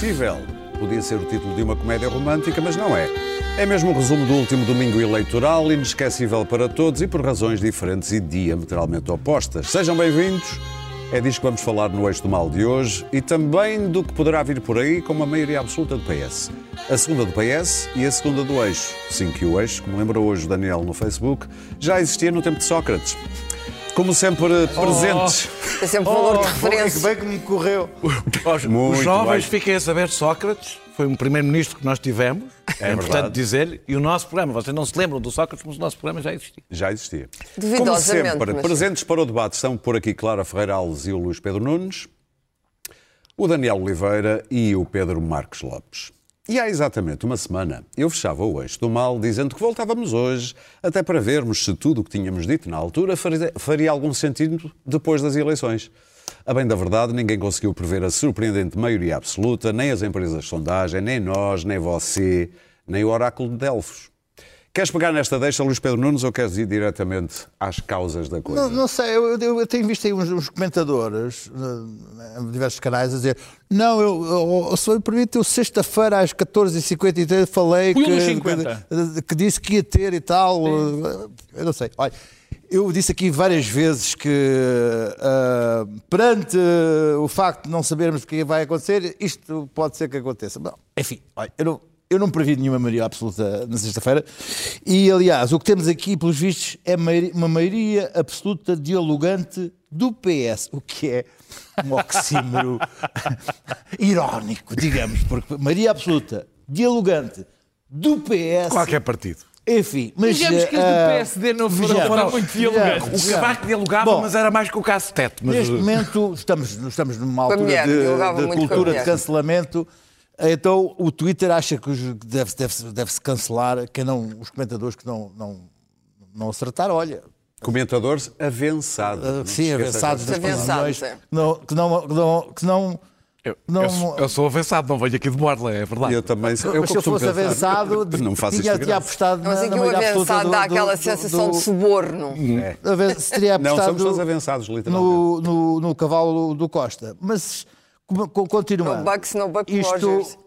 Inesquecível. Podia ser o título de uma comédia romântica, mas não é. É mesmo um resumo do último domingo eleitoral, inesquecível para todos e por razões diferentes e diametralmente opostas. Sejam bem-vindos. É disso que vamos falar no Eixo do Mal de hoje e também do que poderá vir por aí com uma maioria absoluta do PS. A segunda do PS e a segunda do Eixo. Sim, que o Eixo, como lembra hoje o Daniel no Facebook, já existia no tempo de Sócrates. Como sempre, presentes. É sempre valor de Oh, que referência. bem que me correu. Os, os jovens bem. fiquem a saber de Sócrates, foi um primeiro-ministro que nós tivemos, é, importante verdade. dizer, e o nosso programa, vocês não se lembram do Sócrates, mas o nosso programa já existia. Já existia. Como sempre, mas- presentes para o debate estão por aqui Clara Ferreira Alves e o Luís Pedro Nunes, o Daniel Oliveira e o Pedro Marcos Lopes. E há exatamente uma semana eu fechava o eixo do mal dizendo que voltávamos hoje, até para vermos se tudo o que tínhamos dito na altura faria, algum sentido depois das eleições. A bem da verdade, ninguém conseguiu prever a surpreendente maioria absoluta, nem as empresas de sondagem, nem nós, nem você, nem o oráculo de Delfos. Queres pegar nesta deixa, Luís Pedro Nunes, ou queres ir diretamente às causas da coisa? Não, não sei, eu, eu- eu tenho visto aí uns, uns comentadores eh, em diversos canais a dizer não, eu, eu, eu só me permite, eu sexta-feira às 14h53 falei que, dos 50. que, que disse que ia ter e tal. Eu não sei. Olha, eu disse aqui várias vezes que ah, perante eh, o facto de não sabermos o que vai acontecer, isto pode ser que aconteça. Bom, enfim, olha, eu não, eu não previ nenhuma maioria absoluta na sexta-feira. E, aliás, o que temos aqui, pelos vistos, é uma maioria absoluta dialogante do PS, o que é um oxímoro irónico, digamos, porque maioria absoluta dialogante do PS. Qualquer partido. Enfim, mas. Digamos que os do ah, PSD não foram muito dialogantes. O Cavaco dialogava, Bom, mas era mais que o caso Tete. Mas Neste momento estamos, estamos numa altura de, de cultura de mulher. cancelamento. Então o Twitter acha que que deve-se deve deve cancelar quem não, os comentadores que não, não, não acertaram. Olha, Comentadores avançados. Não sim, avançados Avançados, é. que não, que não, que não, que não, eu, não- eu sou, eu sou avançado, não venho aqui de borla, é verdade. Eu também sou. Eu mas se eu fosse pensar, avançado, Não faço tinha, tinha apostado Mas na, aqui na o avançado do- dá do- aquela do- sensação do- de suborno. se teria Não, apostado somos todos avançados, literalmente. no, no, no cavalo do Costa. Mas, continuando. No Bucks, no Buck Isto, Rogers.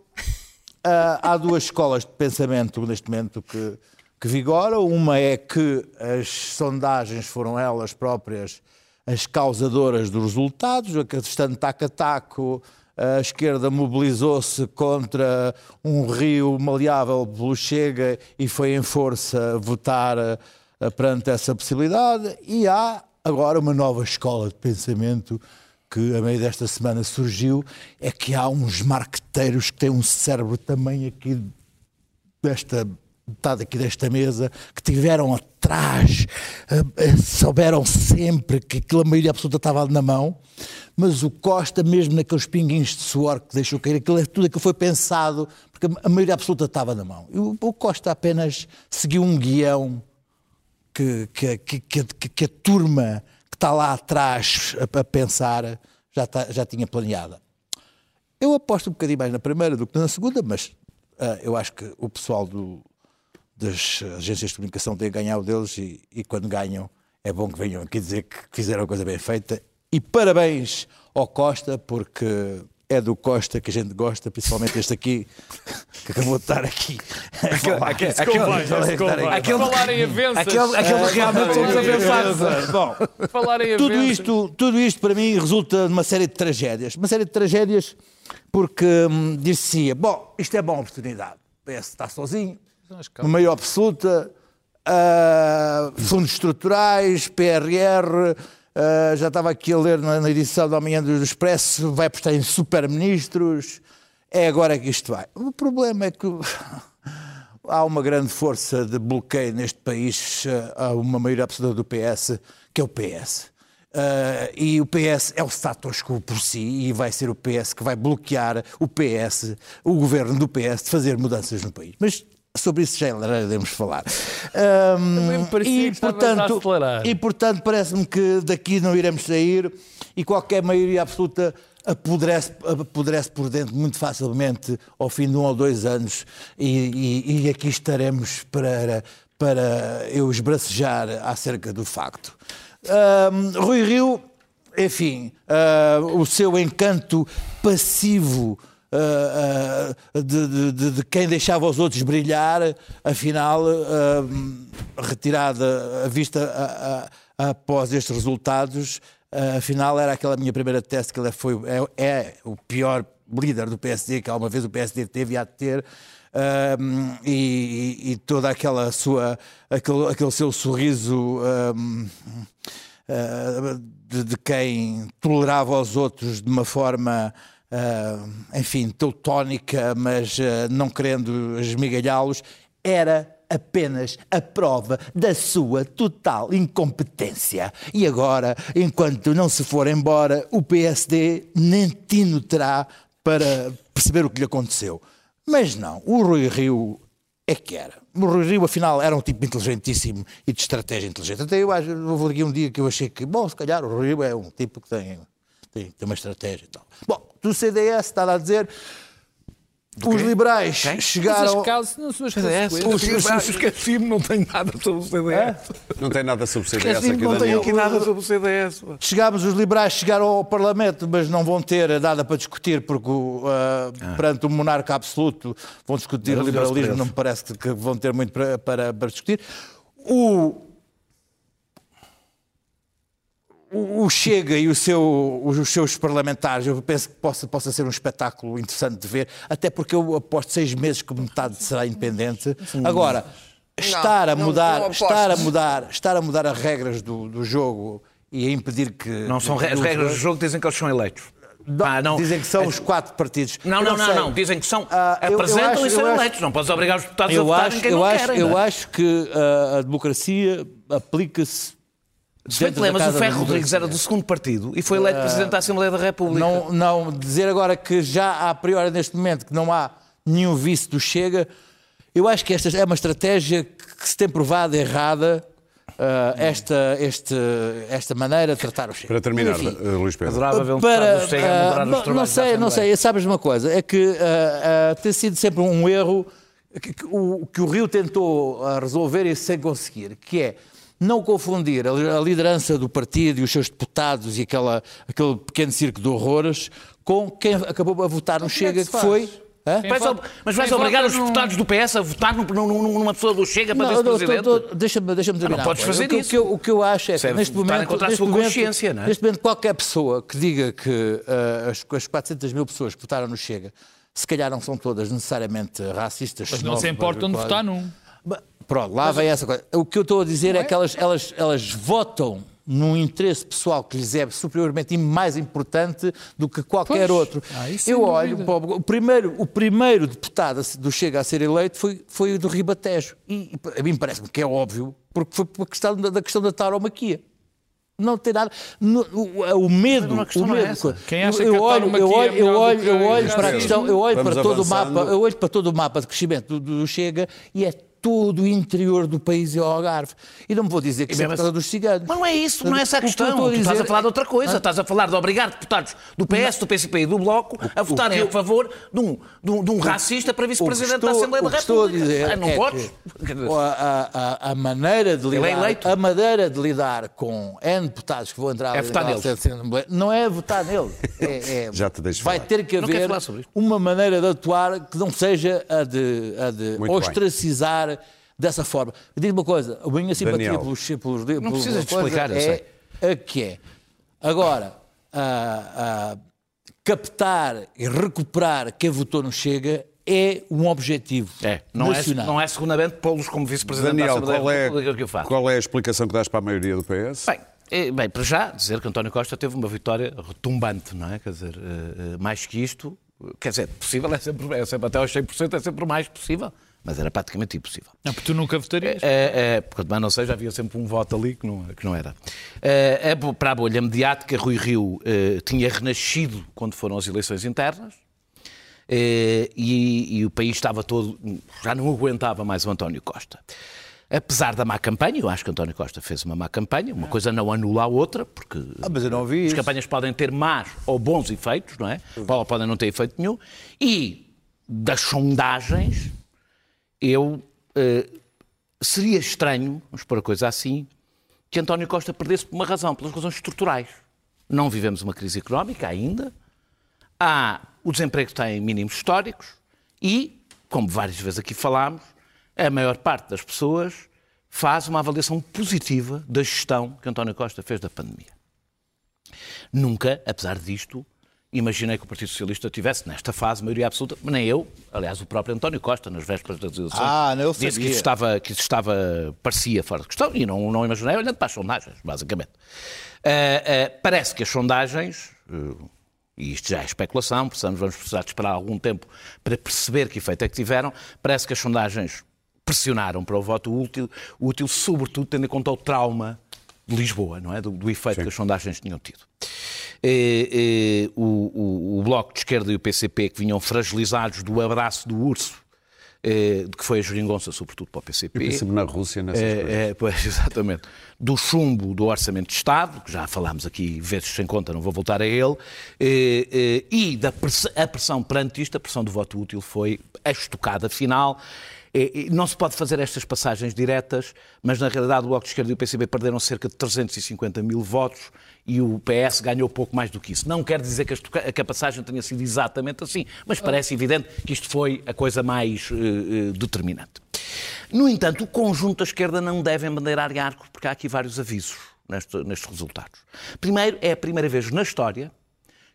ah, há duas escolas de pensamento neste momento que, que vigoram. Uma é que as sondagens foram elas próprias as causadoras dos resultados, a estando taco a taco, a esquerda mobilizou-se contra um rio maleável pelo Chega e foi em força votar ah, perante essa possibilidade. E há agora uma nova escola de pensamento que a meio desta semana surgiu, é que há uns marqueteiros que têm um cérebro também aqui desta metade aqui desta mesa, que tiveram atrás, eh, eh, souberam sempre que aquilo a maioria absoluta estava na mão, mas o Costa, mesmo naqueles pinguinhos de suor que deixou cair, aquilo, é- tudo aquilo foi pensado, porque a maioria absoluta estava na mão. E o, Costa apenas seguiu um guião que, que, que, que, a turma está lá atrás a, a pensar já, está- já tinha planeada. Eu aposto um bocadinho mais na primeira do que na segunda, mas ah, eu acho que o pessoal do- das agências de comunicação tem a ganhar o deles e, e quando ganham é bom que venham aqui dizer que fizeram a coisa bem feita. E parabéns ao Costa, porque é do Costa que a gente gosta, principalmente este aqui, que acabou de estar aqui. falar. aquele- aquele... falar em avanças. Aquele, aquele realmente somos avançados. Bom, Falar em tudo avanças. isto, tudo isto para mim resulta de uma série de tragédias. Uma série de tragédias porque hum, disse bom, isto é boa oportunidade. O PS está sozinho, uma maioria absoluta, ah, fundos estruturais, PRR, ah, já estava aqui a ler na, na edição da manhã do Expresso, vai apostar em superministros, é agora que isto vai. O problema é que há uma grande força de bloqueio neste país, há uma maioria absoluta do PS, que é o PS. Eh, e o PS é o status quo por si e vai ser o PS que vai bloquear o PS, o governo do PS, de fazer mudanças no país. Mas sobre isso já iremos falar. Parecia e, portanto, e portanto parece-me que daqui não iremos sair e qualquer maioria absoluta apodrece, apodrece por dentro muito facilmente ao fim de um ou dois anos e, e- e aqui estaremos para, para eu esbracejar acerca do facto. Ahm, Rui Rio, enfim, ah, o seu encanto passivo ah, de, de- de- quem deixava os outros brilhar, afinal, ah, retirada a vista a- a- após estes resultados, afinal era aquela minha primeira tese que ele foi, é, é o pior líder do PSD que alguma vez o PSD teve e há de ter. Um, e, e toda aquela sua aquele, aquele seu sorriso um, uh, de, de quem tolerava os outros de uma forma uh, enfim, teutónica mas uh, não querendo esmigalhá-los era apenas a prova da sua total incompetência. E agora, enquanto não se for embora, o PSD nem tino terá para perceber o que lhe aconteceu. Mas não, o Rui Rio é que era. O Rui Rio, afinal, era um tipo inteligentíssimo e de estratégia inteligente. Até eu acho, houve aqui um dia que eu achei que, bom, se calhar o Rui Rio é um tipo que tem, tem, tem uma estratégia e tal. Bom, do CDS, está a dizer, os liberais Mas chegaram... as causas não são as CDS. Eu Esqueci-me, não tenho nada sobre o CDS. Não tem nada sobre o CDS aqui, não tenho aqui nada sobre o CDS. Chegámos, os liberais chegaram ao Parlamento, mas não vão ter nada para discutir, porque o, ah, perante o monarca absoluto vão discutir liberalismo, não me parece que, que vão ter muito para, para, para discutir. O, o, Chega e o seu- os seus parlamentares, eu penso que possa, possa ser um espetáculo interessante de ver, até porque eu aposto seis meses que metade será independente. Agora, estar a mudar, não estar a mudar, estar a mudar as regras do, do jogo e a impedir que Não são as regras do jogo, dizem que eles são eleitos. Não, Ah, não. Dizem que são os quatro partidos. Não, não, não, não. Dizem que são. Ah, eu- eu apresentam acho- e são eu acho- eleitos. Não podes obrigar os deputados a Eu votar acho, em quem eu não acho, querem. eu é? acho que ah, a democracia aplica-se. Se bem te lembras, o Ferro Rodrigues era do segundo partido e foi eleito Presidente da Assembleia da República. Não, não dizer agora que já a priori neste momento que não há nenhum vice do Chega, eu acho que esta é uma estratégia que se tem provado errada. ah, esta, este, esta maneira de tratar o Chega. Para terminar, Enfim, Luís Pedro. Adorava ver um para, do Chega a ah, moderar os não- sei, não sei, sabes uma coisa, é que ah, ah, tem sido sempre um erro que, que o, que o Rio tentou ah, resolver e sem conseguir, que é não confundir a, liderança do partido e os seus deputados e aquela, aquele pequeno circo de horrores com quem acabou a votar no é que Chega, que, faz? foi... Ob- mas vais obrigar os deputados do PS a votar num- num- num- numa pessoa do Chega para Não, não, presidente? Deixa-me deixa terminar. podes a coisa. fazer o, que, isso. o que eu, o que eu acho é que neste momento, neste, sua momento não é? neste momento qualquer pessoa que diga que ah, as, as 400 mil pessoas que votaram no Chega se calhar não são todas necessariamente racistas. Mas não se importam de votar num. Pronto, lá vem essa coisa. O que eu estou a dizer é? que elas, elas, elas votam num interesse pessoal que lhes é superiormente e mais importante do que qualquer Pois. outro. Ah, eu olho, para o, primeiro, o primeiro deputado do Chega a ser eleito foi, foi o do Ribatejo. E, e a mim parece-me que é óbvio, porque foi por questão da, da questão da tauromaquia. Não tem nada. no- o, o medo. Mas o não é medo essa. Quem acha eu que olho, eu é olho, eu olho, eu olho para a questão, eu olho Vamos para todo o mapa, eu olho para todo o mapa de crescimento do, do Chega e é todo o interior do país e o Algarve. E não me vou dizer que isso é por causa dos ciganos. Mas não é isso, não é essa a O questão. Tu estás a dizer falar de é- outra coisa. Estás a falar de obrigar deputados do PS, do PCP e do Bloco a votarem a favor de um, de um, de um racista para vice-presidente O da Assembleia o da que estou a República. dizer Ah, não é podes? que Quer dizer, a, a- a- maneira de é lidar, eleito. a maneira de lidar com N deputados que vão entrar É votar neles. Assembleia, não é votar nele. É- é- Já te deixo Vai falar. ter que Não haver falar sobre isto. uma maneira de atuar que não seja a de, a de Muito ostracizar dessa forma. Diz uma coisa, a minha simpatia Daniel. pelos, pelos, pelos precisas de coisa explicar, eu é a que é. Agora, a- a captar e recuperar quem votou no Chega é um objetivo É, não é, nacional. não é segundamente pô-los como vice-presidente da Daniel, Assembleia qual é, República que eu faço. qual é a explicação que dás para a maioria do PS? Bem, eh, bem, para já, dizer que António Costa teve uma vitória retumbante, não é? Quer dizer, eh, eh, mais que isto, quer dizer, possível é sempre, é sempre até aos 100% é sempre o mais possível, mas era praticamente impossível. Não, porque tu nunca votarias. É, é, quanto mais não seja, havia sempre um voto ali que não, que não era. É, para a bolha mediática, Rui Rio tinha renascido quando foram as eleições internas e, e o país estava todo, já não aguentava mais o António Costa. Apesar da má campanha, eu acho que António Costa fez uma má campanha, uma coisa não anula a outra, porque Ah, mas eu não vi as isso. campanhas podem ter más ou bons efeitos, não é? Ou podem não ter efeito nenhum. E das sondagens, eu eh, seria estranho, vamos pôr a coisa assim, que António Costa perdesse por uma razão, pelas razões estruturais. Não vivemos uma crise económica ainda. Há o desemprego está em mínimos históricos e, como várias vezes aqui falámos, a maior parte das pessoas faz uma avaliação positiva da gestão que António Costa fez da pandemia. Nunca, apesar disto, imaginei que o Partido Socialista tivesse, nesta fase, maioria absoluta, mas nem eu, aliás, o próprio António Costa, nas vésperas das eleições, Ah, não, disse que isso estava, que isso estava, parecia fora de questão, e não, não imaginei olhando para as sondagens, basicamente. Ah, ah, parece que as sondagens, eh, e isto já é especulação, precisamos, vamos precisar de esperar algum tempo para perceber que efeito é que tiveram, parece que as sondagens pressionaram para o voto útil, útil sobretudo tendo em conta o trauma de Lisboa, não é? Do, do efeito que as sondagens tinham tido. Eh, eh, o, o- o Bloco de Esquerda e o PCP, que vinham fragilizados do abraço do urso, eh, de que foi a geringonça, sobretudo para o PCP. Eu penso na Rússia nessas coisas. É, é, pois, exatamente. Do chumbo do Orçamento de Estado, que já falámos aqui vezes sem conta, não vou voltar a ele, e da press- a pressão perante isto, a pressão do voto útil foi a estocada final. Não se pode fazer estas passagens diretas, mas na realidade o Bloco de Esquerda e o PCB perderam cerca de 350 mil votos e o PS ganhou pouco mais do que isso. Não quer dizer que a, que a passagem tenha sido exatamente assim, mas parece evidente que isto foi a coisa mais eh, determinante. No entanto, o conjunto da esquerda não deve embandeirar arco, porque há aqui vários avisos neste- nestes resultados. Primeiro, é a primeira vez na história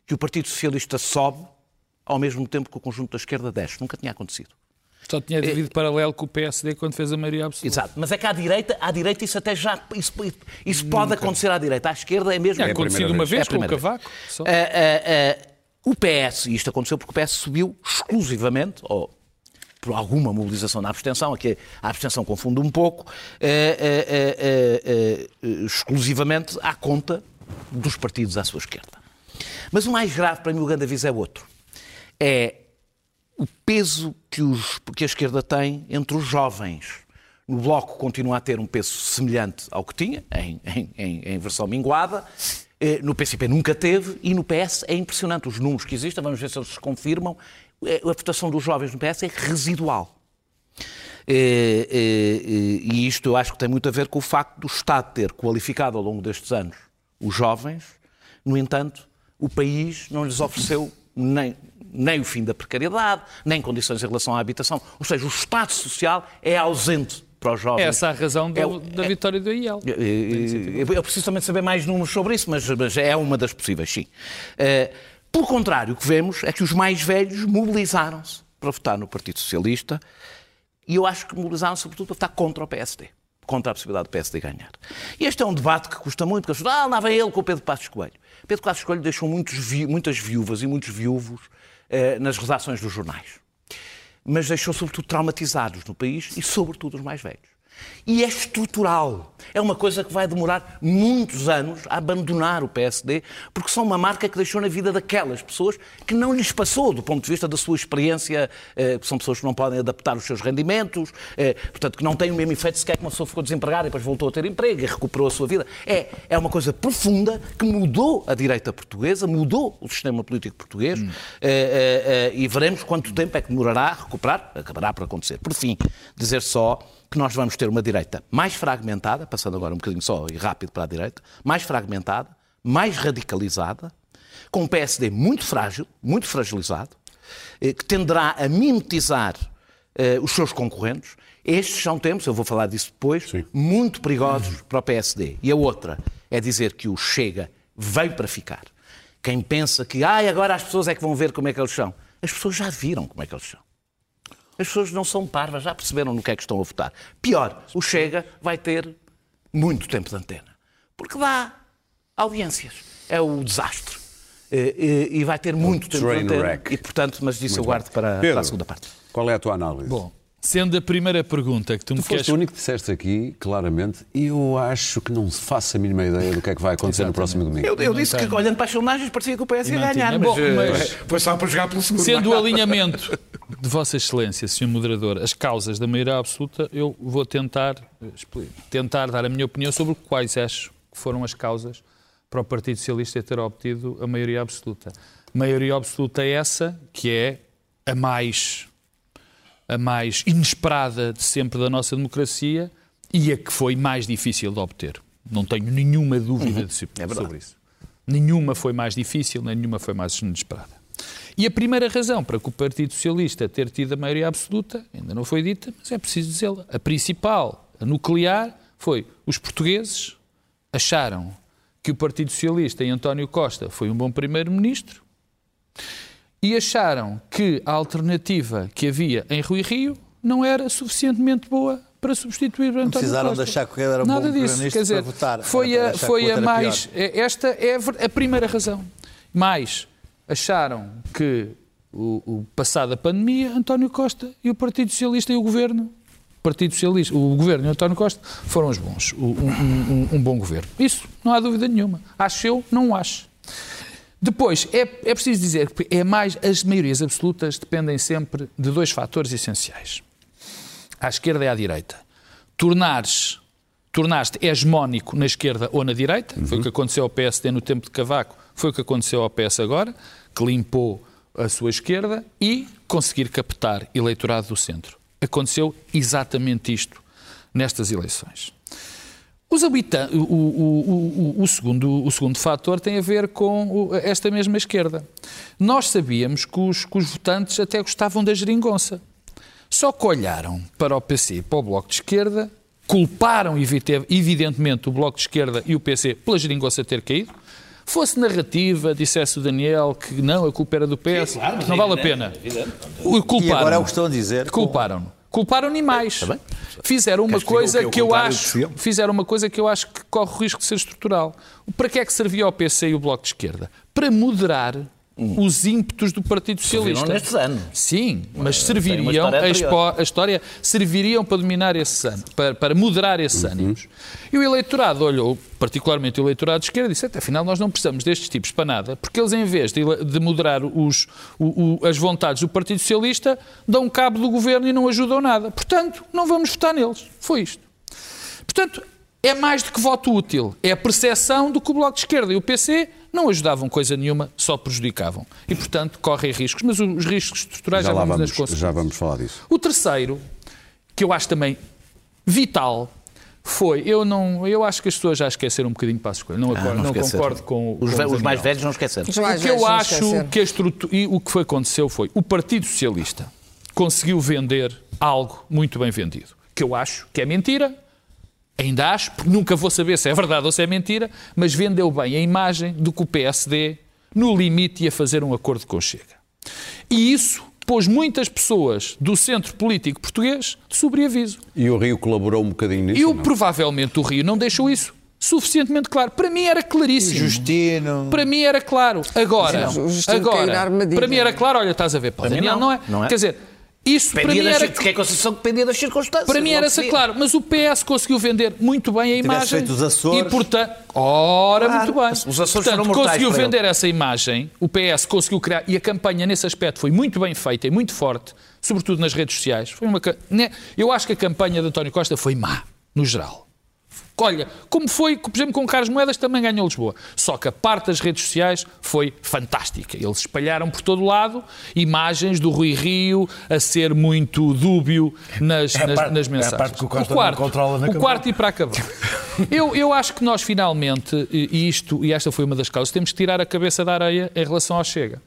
que o Partido Socialista sobe ao mesmo tempo que o conjunto da esquerda desce. Nunca tinha acontecido. Só tinha devido paralelo com o PSD quando fez a maioria absoluta. Exato. Mas é que à direita, à direita isso até já. Isso, isso pode acontecer à direita. À esquerda é mesmo. Tinha a acontecido uma vez. vez, É com o Cavaco. só. Ah, ah, ah, o PS, e isto aconteceu porque o PS subiu exclusivamente, ou por alguma mobilização na abstenção, aqui a abstenção confunde um pouco, ah, ah, ah, exclusivamente à conta dos partidos à sua esquerda. Mas o mais grave para mim, o grande aviso é outro. É o peso que, os- que a esquerda tem entre os jovens. No Bloco continua a ter um peso semelhante ao que tinha, em, em- em- versão minguada. Eh, No PCP nunca teve e no PS é impressionante os números que existem, vamos ver se eles se confirmam. Eh, A votação dos jovens no PS é residual. Eh, E isto eu acho que tem muito a ver com o facto do Estado ter qualificado ao longo destes anos os jovens, no entanto, o país não lhes ofereceu nem, nem o fim da precariedade, nem condições em relação à habitação. Ou seja, o Estado Social é ausente para os jovens. Essa é a razão do- É da é- vitória do IEL. Eu preciso também saber mais números sobre isso, mas, mas é uma das possíveis, sim. Eh, Pelo contrário, o que vemos é que os mais velhos mobilizaram-se para votar no Partido Socialista e eu acho que mobilizaram-se sobretudo para votar contra o PSD. Contra a possibilidade do PSD ganhar. E este é um debate que custa muito, porque as pessoas, ah, lá vem ele com o Pedro Passos Coelho. Pedro Passos Coelho deixou muitos muitas viúvas e muitos viúvos nas redações dos jornais mas deixou sobretudo traumatizados no país e sobretudo os mais velhos. E é estrutural. É uma coisa que vai demorar muitos anos a abandonar o PSD, porque são uma marca que deixou na vida daquelas pessoas que não lhes passou do ponto de vista da sua experiência. eh, São pessoas que não podem adaptar os seus rendimentos, eh, portanto, que não têm o mesmo efeito sequer que uma pessoa ficou desempregada e depois voltou a ter emprego e recuperou a sua vida. É, é uma coisa profunda que mudou a direita portuguesa, mudou o sistema político português eh, eh, eh, e veremos quanto tempo é que demorará a recuperar. Acabará por acontecer. Por fim, dizer só que nós vamos ter uma direita mais fragmentada, passando agora um bocadinho só e rápido para a direita, mais fragmentada, mais radicalizada, com um PSD muito frágil, muito fragilizado, eh, que tenderá a mimetizar eh, os seus concorrentes. Estes são tempos, eu vou falar disso depois, muito perigosos para o PSD. E a outra é dizer que o Chega veio para ficar. Quem pensa que ah, agora as pessoas é que vão ver como é que eles são. As pessoas já viram como é que eles são. As pessoas não são parvas, já perceberam no que é que estão a votar. Pior, o Chega vai ter muito tempo de antena. Porque dá audiências. É o desastre. Eh, eh, E vai ter muito tempo de antena. wreck. E, portanto, mas disso eu guardo para, Pedro, para a segunda parte. Qual é a tua análise? Bom, sendo a primeira pergunta que tu me Tu queres... foste o único que disseste aqui, claramente, e eu acho que não se faço a mínima ideia do que é que vai acontecer no próximo domingo. Eu, eu disse que, olhando para as sondagens, parecia que o PS ia ganhar. tinha. Mas, Bom, eh, mas- foi só para jogar pelo segundo. Sendo o alinhamento de Vossa Excelência, Sr. Moderador, as causas da maioria absoluta, eu vou tentar, eh, tentar dar a minha opinião sobre quais acho que foram as causas para o Partido Socialista ter obtido a maioria absoluta. Maioria absoluta é essa, que é a mais, a mais inesperada de sempre da nossa democracia e a que foi mais difícil de obter. Não tenho nenhuma dúvida de- é verdade. sobre isso. Nenhuma foi mais difícil, nenhuma foi mais inesperada. E a primeira razão para que o Partido Socialista ter tido a maioria absoluta, ainda não foi dita, mas é preciso dizê-la. A principal, a nuclear, foi os portugueses acharam que o Partido Socialista e António Costa foi um bom primeiro-ministro e acharam que a alternativa que havia em Rui Rio não era suficientemente boa para substituir o António precisaram Costa. de achar que era um Nada bom disso. Quer dizer, para votar. foi a, foi a outro era mais. Esta é a primeira razão. Mais, acharam que o, o passado a pandemia, António Costa e o Partido Socialista e o Governo, Partido Socialista, o Governo e António Costa foram os bons, um, um- um- um bom governo. Isso não há dúvida nenhuma. Acho eu, não acho. Depois, é, é preciso dizer que é mais, as maiorias absolutas dependem sempre de dois fatores essenciais. À esquerda e à direita. Tornares, tornaste hegemónico na esquerda ou na direita, foi o que aconteceu ao PSD no tempo de Cavaco, foi o que aconteceu ao PS agora, que limpou a sua esquerda e conseguir captar eleitorado do centro. Aconteceu exatamente isto nestas eleições. Os habitantes, o, o- o- o- segundo, o segundo fator tem a ver com o- esta mesma esquerda. Nós sabíamos que os, que os votantes até gostavam da geringonça. Só que olharam para o PC e para o Bloco de Esquerda, culparam evidentemente o Bloco de Esquerda e o PC pela geringonça ter caído. Fosse narrativa, dissesse o Daniel que não, a culpa era do PS, não vale a pena. O E culparam. agora é o que estão a dizer. Culparam-no. Culparam-no e mais. Fizeram uma Queres que coisa quê? O que eu acho, fizeram uma coisa que eu acho que corre o risco de ser estrutural. Para que é que servia o PC e o Bloco de Esquerda? Para moderar os ímpetos do Partido Socialista. Serviram nestes anos. Sim, mas serviriam, história a, expo- a história serviriam para dominar esses ânimos, para, para moderar esses Uhum. ânimos. E o eleitorado olhou, particularmente o eleitorado de esquerda, e disse: até afinal nós não precisamos destes tipos para nada, porque eles, em vez de, de moderar os, o- o- as vontades do Partido Socialista, dão cabo do governo e não ajudam nada. Portanto, não vamos votar neles. Foi isto. Portanto, é mais do que voto útil. É a percepção do que o Bloco de Esquerda e o PC não ajudavam coisa nenhuma, só prejudicavam. E, portanto, correm riscos. Mas os riscos estruturais já, Já vamos nas consequências. já vamos falar disso. O terceiro, que eu acho também vital, foi, eu não, eu acho que as pessoas já esqueceram um bocadinho para a escolha. Não, acordo- Ah, não não esqueceram. concordo com, o- Os, com os mais velhos não esqueceram. Os mais O que eu não acho que a estrutura e o que foi aconteceu foi o Partido Socialista conseguiu vender algo muito bem vendido, que eu acho que é mentira. Ainda acho, porque nunca vou saber se é verdade ou se é mentira, mas vendeu bem a imagem do que o PSD, no limite, ia fazer um acordo com o Chega. E isso pôs muitas pessoas do centro político português de sobreaviso. E o Rio colaborou um bocadinho nisso? E não? provavelmente o Rio não deixou isso suficientemente claro. Para mim era claríssimo. Justino. Para mim era claro. Agora, Justino agora para mim era claro, olha, estás a ver, Paulo Para mim Daniel, não, não, é? não é. Quer dizer, isso para Dependia mim das, era, de que a Constituição dependia das circunstâncias. para mim era percebia. claro, mas o PS conseguiu vender muito bem a imagem. feito os Açores. E portanto, ora, muito bem. os Açores portanto, foram conseguiu para vender essa imagem, o PS conseguiu criar, e a campanha nesse aspecto foi muito bem feita e muito forte, sobretudo nas redes sociais. Foi uma, né? Eu acho que a campanha de António Costa foi má, no geral. Olha, como foi, por exemplo, com o Carlos Moedas também ganhou Lisboa. Só que a parte das redes sociais foi fantástica. Eles espalharam por todo lado imagens do Rui Rio a ser muito dúbio nas, É nas, parte- nas é a mensagens. parte que o Costa não quarto, controla na o quarto e para acabar. Eu, eu acho que nós finalmente, e isto, e esta foi uma das causas, temos que tirar a cabeça da areia em relação ao Chega.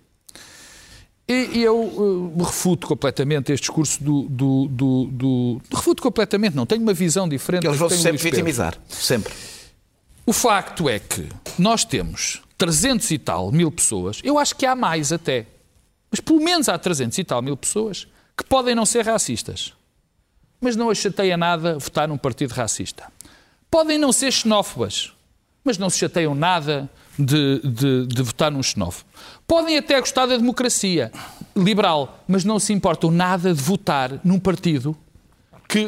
E e eu eh, refuto completamente este discurso do, do, do, do- Refuto completamente, não. Tenho uma visão diferente. Eles do vão que se sempre vitimizar. Sempre. O facto é que nós temos 300 e tal mil pessoas, eu acho que há mais até, mas pelo menos há 300 e tal mil pessoas que podem não ser racistas. Mas não as chateia nada votar num partido racista. Podem não ser xenófobas, mas não se chateiam nada de, de, de votar num xenófobo. Podem até gostar da democracia liberal, mas não se importam nada de votar num partido que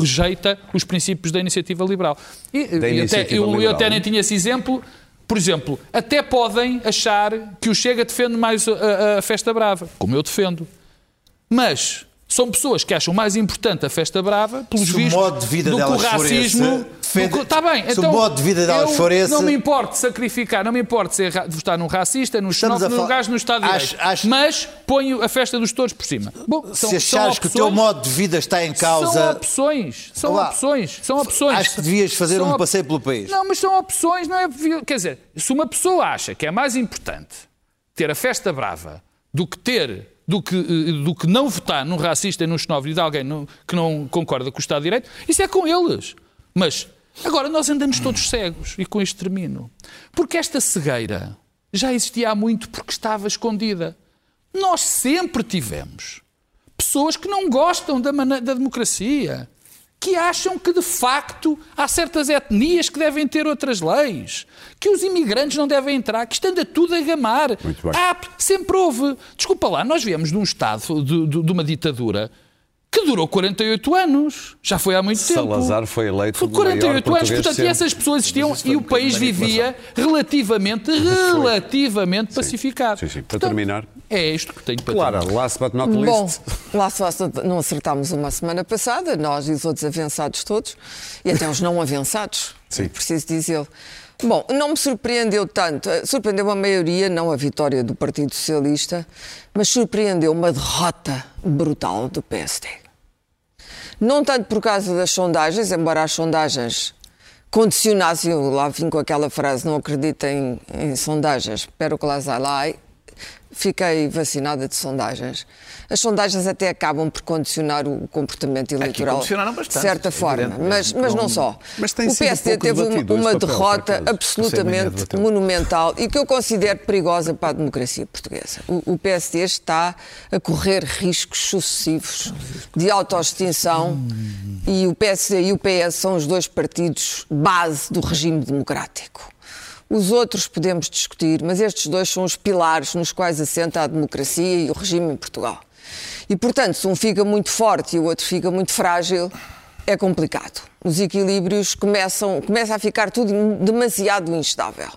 rejeita os princípios da iniciativa liberal. E, Da e iniciativa até, eu, eu até nem tinha esse exemplo. Por exemplo, até podem achar que o Chega defende mais a, a- festa brava, como eu defendo. Mas são pessoas que acham mais importante a festa brava, pelos vistos, modo de vida do que o racismo. esse, defende- Está bem, se o então. modo de vida delas eu for esse- Não me importo sacrificar, não me importo ser, votar num racista, num xenófobo, num gajo no Estado de Acho- Direito. acho- Mas ponho a festa dos touros por cima. Bom, são, Se achares são que o teu modo de vida está em São causa. opções, são Olá. opções, são opções. Acho que devias fazer São um op- passeio pelo país. Não, mas são opções, não é? Quer dizer, se uma pessoa acha que é mais importante ter a festa brava do que ter, do que, eh, do que não votar num racista e num xenófobo e de alguém não- que não concorda com o Estado de Direito, isso é com eles. Mas agora nós andamos todos cegos, e com isto termino. Porque esta cegueira já existia há muito porque estava escondida. Nós sempre tivemos pessoas que não gostam da, da democracia, que acham que de facto há certas etnias que devem ter outras leis, que os imigrantes não devem entrar, que isto anda tudo a gamar. Há, sempre houve. Desculpa lá, nós viemos de um Estado, de, de- de uma ditadura, que durou 48 anos. Já foi há muito tempo. Salazar foi eleito Foi o maior 48 anos, portanto, e essas pessoas existiam e um o país vivia relativamente, relativamente pacificado. Sim, sim. Para Portanto, terminar. É isto que tenho para Clara, terminar. last but not Bom, least. lá só não acertámos uma semana passada, nós e os outros avançados todos, e até os não avançados, Sim. é preciso dizê-lo. Bom, não me surpreendeu tanto, eh, surpreendeu a maioria, não a vitória do Partido Socialista, mas surpreendeu uma derrota brutal do PSD. Não tanto por causa das sondagens, embora as sondagens condicionassem, eu lá vim com aquela frase, não acreditem em sondagens, espero que lá sai lá, fiquei vacinada de sondagens. As sondagens até acabam por condicionar o comportamento eleitoral condicionaram de bastante, certa forma, mas, mas não só. Mas o PSD pouco teve uma, papel, derrota acaso. absolutamente debateu. monumental e que eu considero perigosa para a democracia portuguesa. O, o PSD está a correr riscos sucessivos de autoextinção e o PSD e o PS são os dois partidos base do regime democrático. Os outros podemos discutir, mas estes dois são os pilares nos quais assenta a democracia e o regime em Portugal. E, portanto, se um fica muito forte e o outro fica muito frágil, é complicado. Os equilíbrios começam, começa a ficar tudo demasiado instável.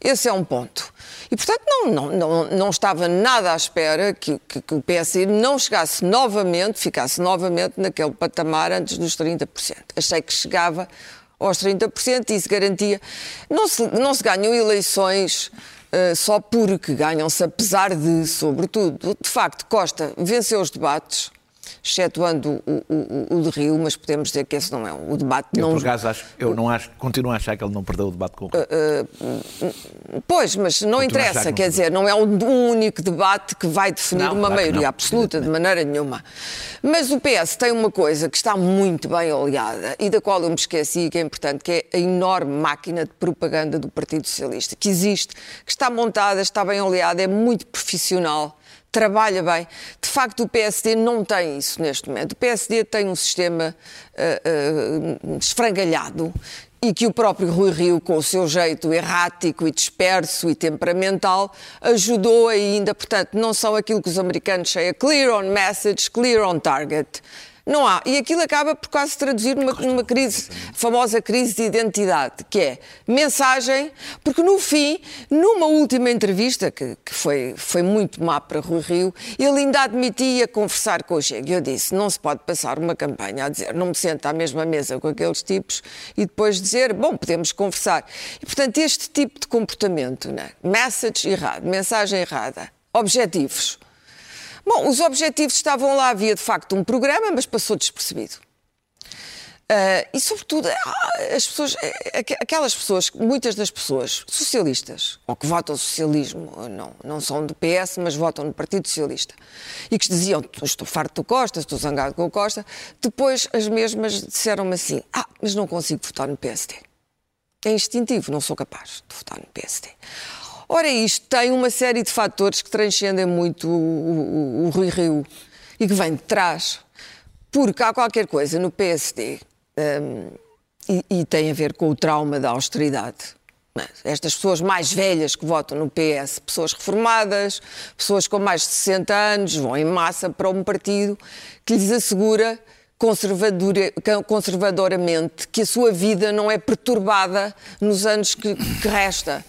Esse é um ponto. E, portanto, não, não, não, não estava nada à espera que, que, que o PSD não chegasse novamente, ficasse novamente naquele patamar antes dos 30%. Achei que chegava aos 30% e isso garantia. Não se, não se ganham eleições eh, só porque ganham-se, apesar de, sobretudo. De facto, Costa venceu os debates, excetuando o, o, o, de Rio, mas podemos dizer que esse não é o debate. Eu, não, por acaso, acho, eu não acho, continuo a achar que ele não perdeu o debate com o Rio. Pois, mas não Continuo interessa, que não quer foi. dizer, não é um, único debate que vai definir Não, uma claro maioria não. absoluta, de maneira nenhuma. Mas o PS tem uma coisa que está muito bem oleada e da qual eu me esqueci, que é importante, que é a enorme máquina de propaganda do Partido Socialista, que existe, que está montada, está bem oleada, é muito profissional. Trabalha bem. De facto, o PSD não tem isso neste momento. O PSD tem um sistema ah, ah, esfrangalhado e que o próprio Rui Rio, com o seu jeito errático e disperso e temperamental, ajudou ainda. Portanto, não são aquilo que os americanos chamam clear on message, clear on target. Não há. E aquilo acaba por quase se traduzir numa, numa crise, famosa crise de identidade, que é mensagem, porque no fim, numa última entrevista, que, que foi, foi muito má para Rui Rio, ele ainda admitia conversar com o Chega. Eu disse, não se pode passar uma campanha a dizer, não me sento à mesma mesa com aqueles tipos, e depois dizer, bom, podemos conversar. E, portanto, este tipo de comportamento, né? message errado, mensagem errada, objetivos, Bom, os objetivos estavam lá, havia de facto um programa, mas passou despercebido. Ah, e, sobretudo, ah, as pessoas, eh, aqu- aquelas pessoas, muitas das pessoas socialistas, ou que votam socialismo, não, não são do PS, mas votam no Partido Socialista, e que diziam: estou farto do Costa, estou zangado com o Costa, depois as mesmas disseram-me assim: ah, mas não consigo votar no PSD. É instintivo, não sou capaz de votar no PSD. Ora, isto tem uma série de fatores que transcendem muito o, o- o Rui Rio e que vem de trás. Porque há qualquer coisa no PSD hum, e, e tem a ver com o trauma da austeridade. é? Estas pessoas mais velhas que votam no PS, pessoas reformadas, pessoas com mais de 60 anos, vão em massa para um partido que lhes assegura conservadoramente que a sua vida não é perturbada nos anos que, que resta.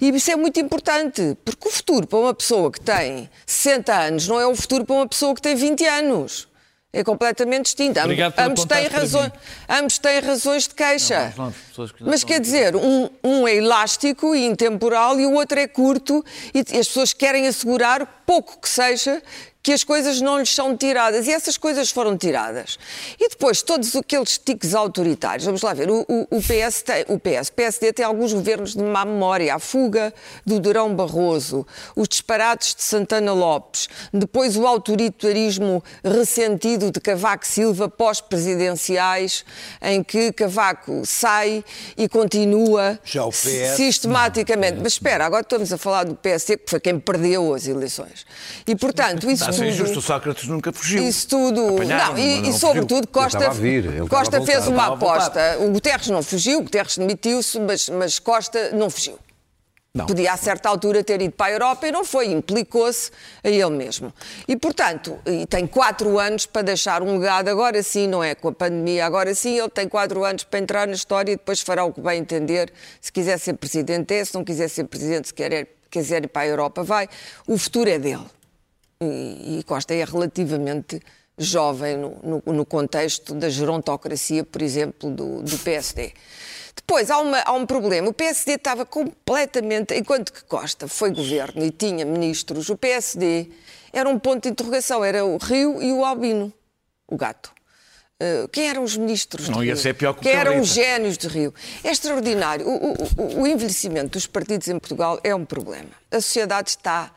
E isso é muito importante, porque o futuro para uma pessoa que tem 60 anos não é o futuro para uma pessoa que tem 20 anos. É completamente distinto. Ambos, têm razões, ambos têm razões de queixa. Não, que Mas quer dizer, um, um é elástico e intemporal e o outro é curto e as pessoas querem assegurar, pouco que seja, que as coisas não lhes são tiradas. E essas coisas foram tiradas. E depois, todos aqueles tiques autoritários. Vamos lá ver. O, o, PS tem, o PS, PSD tem alguns governos de má memória. A fuga do Durão Barroso, os disparates de Santana Lopes, depois o autoritarismo ressentido de Cavaco Silva pós-presidenciais, em que Cavaco sai e continua Já o PS. sistematicamente. Mas espera, agora estamos a falar do PSD, que foi quem perdeu as eleições. E, portanto, isso Está a ser tudo... injusto, o Sócrates nunca fugiu. Isso tudo. Apanharam, não, e, não e sobretudo Costa, vir, Costa fez uma aposta. O Guterres não fugiu, o Guterres demitiu-se, mas, mas Costa não fugiu. Não. Podia a certa altura ter ido para a Europa e não foi, implicou-se a ele mesmo. E portanto, e tem quatro anos para deixar um legado, agora sim, não é com a pandemia, agora sim, ele tem quatro anos para entrar na história e depois fará o que bem entender. Se quiser ser presidente, é, se não quiser ser presidente, se quer, quiser ir para a Europa, vai. O futuro é dele e, e Costa é relativamente jovem no, no- no contexto da gerontocracia, por exemplo, do, do PSD. Depois, há, uma- há um problema. O PSD estava completamente. Enquanto que Costa foi governo e tinha ministros, o PSD era um ponto de interrogação. Era o Rio e o Albino, o gato. Uh, quem eram os ministros Não ia Rio? ser pior que o Quem eram os génios de Rio? É extraordinário. O- o- o envelhecimento dos partidos em Portugal é um problema. A sociedade está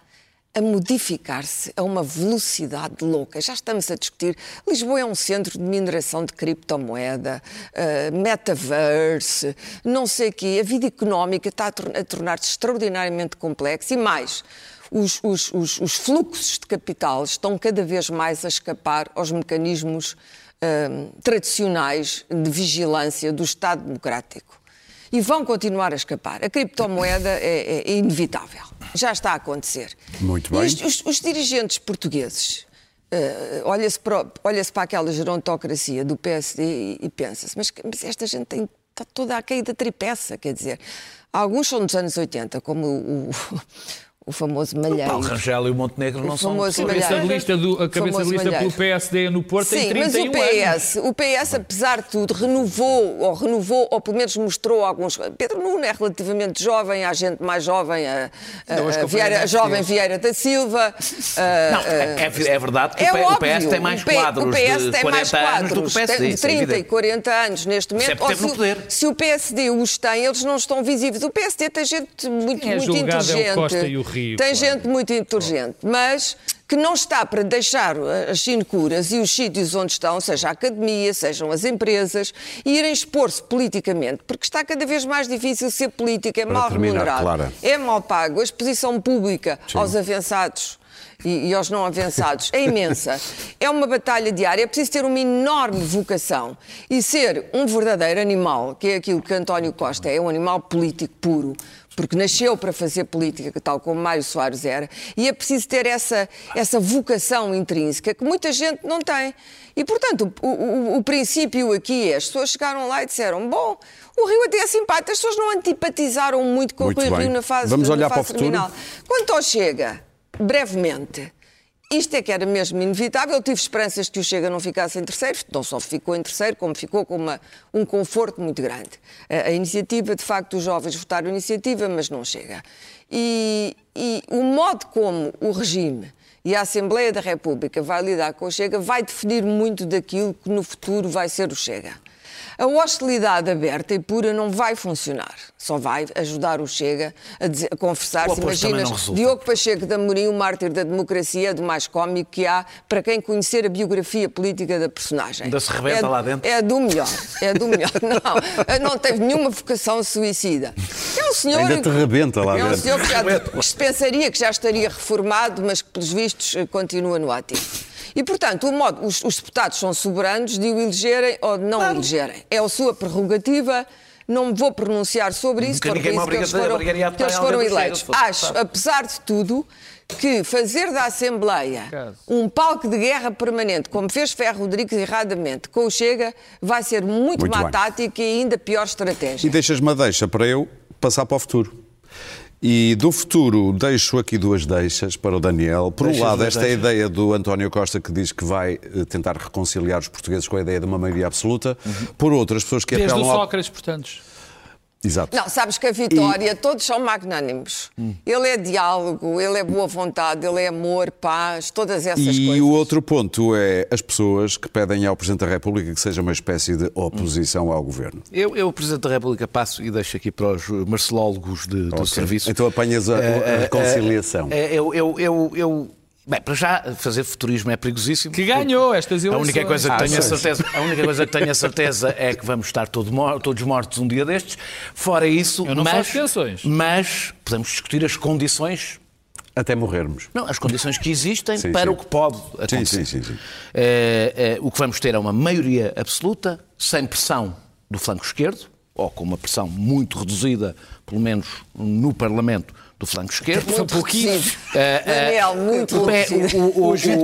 a modificar-se a uma velocidade louca. Já estamos a discutir. Lisboa é um centro de mineração de criptomoeda, eh, metaverse, não sei o quê. A vida económica está a, tor- a tornar-se extraordinariamente complexa e mais. Os, os- os- os fluxos de capital estão cada vez mais a escapar aos mecanismos eh, tradicionais de vigilância do Estado Democrático e vão continuar a escapar. A criptomoeda é, é inevitável. Já está a acontecer. Muito bem. os, os- os dirigentes portugueses, eh, olha-se para, olha para aquela gerontocracia do PSD e, e pensa-se, mas, mas esta gente tem, está toda a cair da tripeça, quer dizer. Alguns são dos anos 80, como o, o, o famoso Malheiro. Paulo Rangel e o Montenegro não O são famoso A cabeça de Malheiro. lista, do, a cabeça de lista pelo. PSD no Porto tem Sim, 31 mas o anos. PS, o PS, apesar de tudo, renovou, ou renovou, ou pelo menos mostrou alguns. Pedro Nuno é relativamente jovem, há gente mais jovem, a, a- a Vieira, a mais jovem. Vieira da Silva. a- Não, é, é- é verdade que é o, o óbvio, PS tem mais o P- quadros o PS de tem 40 mais anos do que o quadros, PSD. é 30 e evidente. 40 anos neste momento. Sempre Ou se, o- poder. se o PSD os tem, eles não estão visíveis. O PSD tem gente muito, Quem é muito julgado é o inteligente. Costa e o Rio, tem claro. gente muito inteligente, mas que não está para deixar as sinecuras e os sítios onde estão, seja a academia, sejam as empresas, irem expor-se politicamente, porque está cada vez mais difícil ser político, é Para mal terminar, remunerado, Clara. é mal pago, a exposição pública aos avançados e, e aos não avançados é imensa. É uma batalha diária, é preciso ter uma enorme vocação e ser um verdadeiro animal, que é aquilo que António Costa é, um animal político puro. Porque nasceu para fazer política, tal como Mário Soares era, e é preciso ter essa, essa vocação intrínseca que muita gente não tem. E, portanto, o, o- o princípio aqui é: as pessoas chegaram lá e disseram, bom, o Rio até é simpático, as pessoas não antipatizaram muito com Muito o Rui bem. Rio na fase, Vamos olhar fase para o futuro? terminal. Quanto ao Chega, brevemente, isto é que era mesmo inevitável. Eu tive esperanças que o Chega não ficasse em terceiro, não só ficou em terceiro, como ficou com uma- um conforto muito grande. A, a iniciativa, de facto, os jovens votaram a iniciativa, mas não chega. E, e o modo como o regime e a Assembleia da República vai lidar com o Chega vai definir muito daquilo que no futuro vai ser o Chega. A hostilidade aberta e pura não vai funcionar. Só vai ajudar o Chega a, dizer- a conversar-se. Imaginas. Diogo Pacheco da Amorim, o mártir da democracia, é do mais cómico que há para quem conhecer a biografia política da personagem. Ainda se rebenta é, lá dentro. É do melhor. É do melhor. Não, não teve nenhuma vocação suicida. É um senhor. Ainda te rebenta lá É um dentro. senhor que, já, que se pensaria que já estaria reformado, mas que, pelos vistos, eh, continua no ativo. E, portanto, o modo, os, os deputados são soberanos de o elegerem ou de não o elegerem. É a sua prerrogativa. Não me vou pronunciar sobre isso, porque ninguém me isso que eles foram, que eles foram eleitos. se fosse Acho, deputado. apesar de tudo, que fazer da Assembleia um palco de guerra permanente, como fez Ferro Rodrigues erradamente com o Chega, vai ser muito, Muito má bem. tática e ainda pior estratégia. E deixas-me a deixa para eu passar para o futuro. E do futuro deixo aqui duas deixas para o Daniel. Por um Deixas, lado, esta é deixas. ideia do António Costa que diz que vai eh, tentar reconciliar os portugueses com a ideia de uma maioria absoluta. Por outro, as pessoas que Desde o apelam ao... Sócrates, portanto. Exato. Não, sabes que a Vitória, todos são magnânimos. Ele é diálogo, ele é boa vontade, ele é amor, paz, todas essas E coisas. o outro ponto é as pessoas que pedem ao Presidente da República que seja uma espécie de oposição ao Governo. Eu, eu, Presidente da República, passo e deixo aqui para os marcelólogos de, do Ok. serviço. Então apanhas a, a reconciliação. É, eu, eu, eu, eu- Bem, para já, fazer futurismo é perigosíssimo. Que ganhou estas A eleições. única coisa que Ah, tenho a sim. certeza, a única coisa que tenho a certeza é que vamos estar todo mor- todos mortos um dia destes. Fora isso, Eu não mas, faço mas podemos discutir as condições, Até morrermos. não, as condições que existem Sim, para sim. o que pode acontecer. sim, sim, sim. Eh, eh, o que vamos ter é uma maioria absoluta, sem pressão do flanco esquerdo, ou com uma pressão muito reduzida, pelo menos no Parlamento, do flanco esquerdo. Muito reduzido. Eh, eh, Daniel, muito Os 20 o-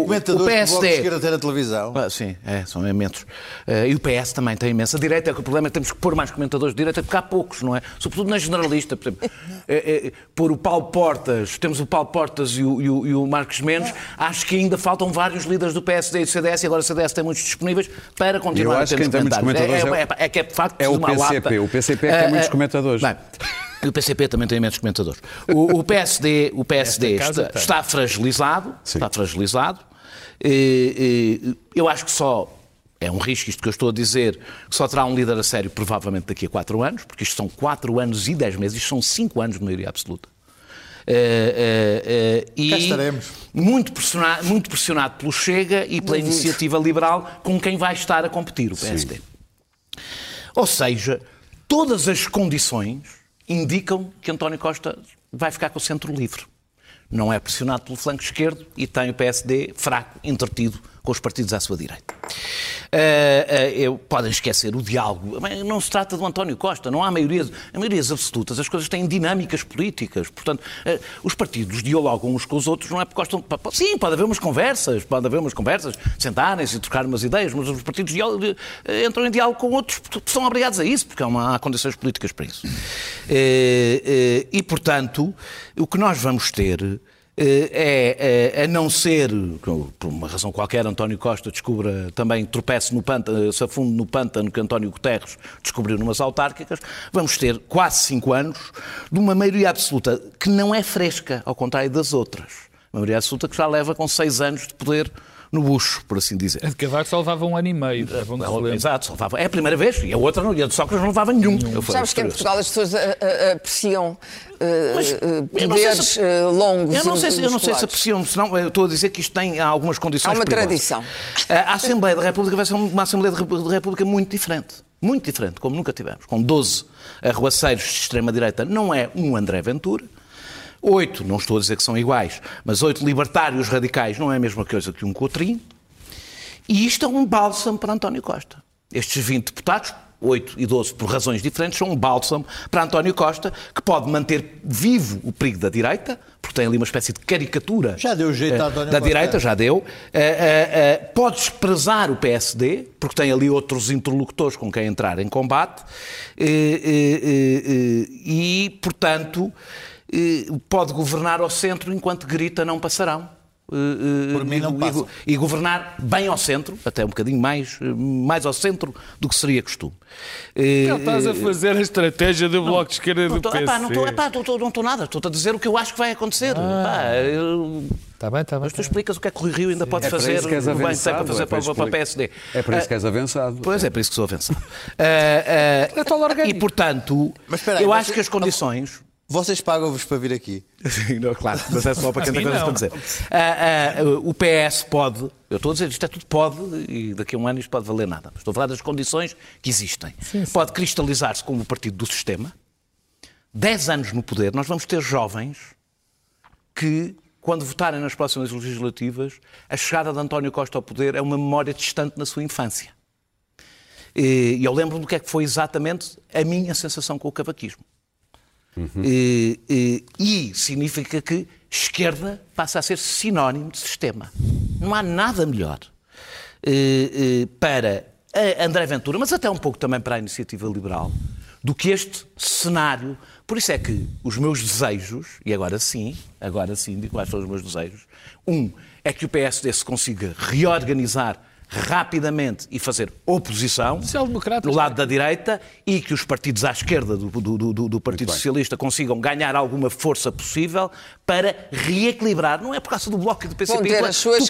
o comentadores do Esquerda tem na televisão. ah, sim, é, são imensos. Eh, e o PS também tem imensa direita. É que o problema é que temos que pôr mais comentadores de direita, porque há poucos, não é? Sobretudo na generalista. Por exemplo, eh, eh, pôr o Paulo Portas, temos o Paulo Portas e o, e o- e o Marcos Mendes, acho que ainda faltam vários líderes do PSD e do CDS, e agora o CDS tem muitos disponíveis para continuar Eu a ter que comentários. comentadores é, é, é, é que é de facto é o uma PCP. lata. O PCP é que tem muitos comentadores. Bem, e o PCP também tem imensos comentadores. O, o PSD, o PSD está, tem. está fragilizado, Sim. está fragilizado. E, e, eu acho que só é um risco isto que eu estou a dizer, que só terá um líder a sério provavelmente daqui a quatro anos, porque isto são quatro anos e dez meses, isto são cinco anos de maioria absoluta. Eh, eh, eh, e. Muito pressionado, muito pressionado pelo Chega e pela iniciativa liberal com quem vai estar a competir o PSD. Ou seja, todas as condições indicam que António Costa vai ficar com o centro livre. Não é pressionado pelo flanco esquerdo e tem o PSD fraco, entretido com os partidos à sua direita. Ah, ah, eu- podem esquecer o diálogo. Mas Não se trata do António Costa, não há maiorias, maiorias absolutas. As coisas têm dinâmicas políticas. Portanto, ah, os partidos dialogam uns com os outros, não é porque gostam. Sim, pode haver umas conversas, pode haver umas conversas, sentarem-se e trocar umas ideias, mas os partidos entram em diálogo com outros são obrigados a isso, porque há, uma- há condições políticas para isso. E, portanto, o que nós vamos ter é, eh, a não ser, por uma razão qualquer, António Costa descubra também, tropece no pântano, se afunde no pântano que António Guterres descobriu numas autárquicas, vamos ter quase cinco anos de uma maioria absoluta que não é fresca, ao contrário das outras. Uma maioria absoluta que já leva com seis anos de poder no bucho, por assim dizer. A de Cavaco só levava um ano e meio. é. Exato, só levava. É a primeira vez, e a outra não, e a de Sócrates não levava nenhum. Fui- Sabes que em Portugal as pessoas ah, ah, apreciam Mas, poderes se- longos Eu não sei, se, eu não sei se apreciam, senão eu estou a dizer que isto tem algumas condições Há uma perigosas. tradição. A Assembleia da República vai ser uma Assembleia da República muito diferente. Muito diferente, como nunca tivemos. Com 12 arruaceiros de extrema-direita, não é um André Ventura. Oito, não estou a dizer que são iguais, mas oito libertários radicais não é a mesma coisa que um Coutrinho. E isto é um bálsamo para António Costa. Estes 20 deputados, 8 e 12 por razões diferentes, são um bálsamo para António Costa, que pode manter vivo o perigo da direita, porque tem ali uma espécie de caricatura Já deu jeito a eh, António da Costa. direita, já deu. Eh, eh, eh, pode desprezar o PSD, porque tem ali outros interlocutores com quem entrar em combate, e, portanto, pode governar ao centro enquanto grita não passarão. Eh, eh, Por mim não e- passam. e, governar bem ao centro, até um bocadinho mais, eh, mais ao centro do que seria costume. Eh, Não estás a fazer a estratégia do Bloco de Esquerda não do estou, PC. epá, não estou, epá, não estou- não estou nada, estou a dizer o que eu acho que vai acontecer. Epá, eu- Está bem, está bem. mas tu explicas o que é que o Rui Rio ainda pode É para fazer, que o bem que tem avançado, para fazer é para para, para, PSD. É para isso que Ah, és avançado. Pois é, por isso que sou avançado. Ah, ah, e, portanto, Mas espera aí, eu você- acho que as condições... Vocês pagam-vos para vir aqui. Sim, não, claro, mas é só para quem tem Sim, coisas para dizer. Ah, ah, o PS pode, eu estou a dizer, isto é tudo pode, e daqui a um ano isto pode valer nada. Estou a falar das condições que existem. Pode cristalizar-se como o partido do sistema. Dez anos no poder, nós vamos ter jovens que, quando votarem nas próximas legislativas, a chegada de António Costa ao poder é uma memória distante na sua infância. E eu lembro do que é que foi exatamente a minha sensação com o cavaquismo. E, e- e significa que esquerda passa a ser sinónimo de sistema. Não há nada melhor eh, eh, para a André Ventura, mas até um pouco também para a iniciativa liberal, do que este cenário. Por isso é que os meus desejos, e agora sim, agora sim, digo quais são os meus desejos. Um é que o PSD se consiga reorganizar rapidamente e fazer oposição do lado da direita e que os partidos à esquerda do, do, do, do Partido. Socialista consigam ganhar alguma força possível para reequilibrar, não é por causa do Bloco e do PCP,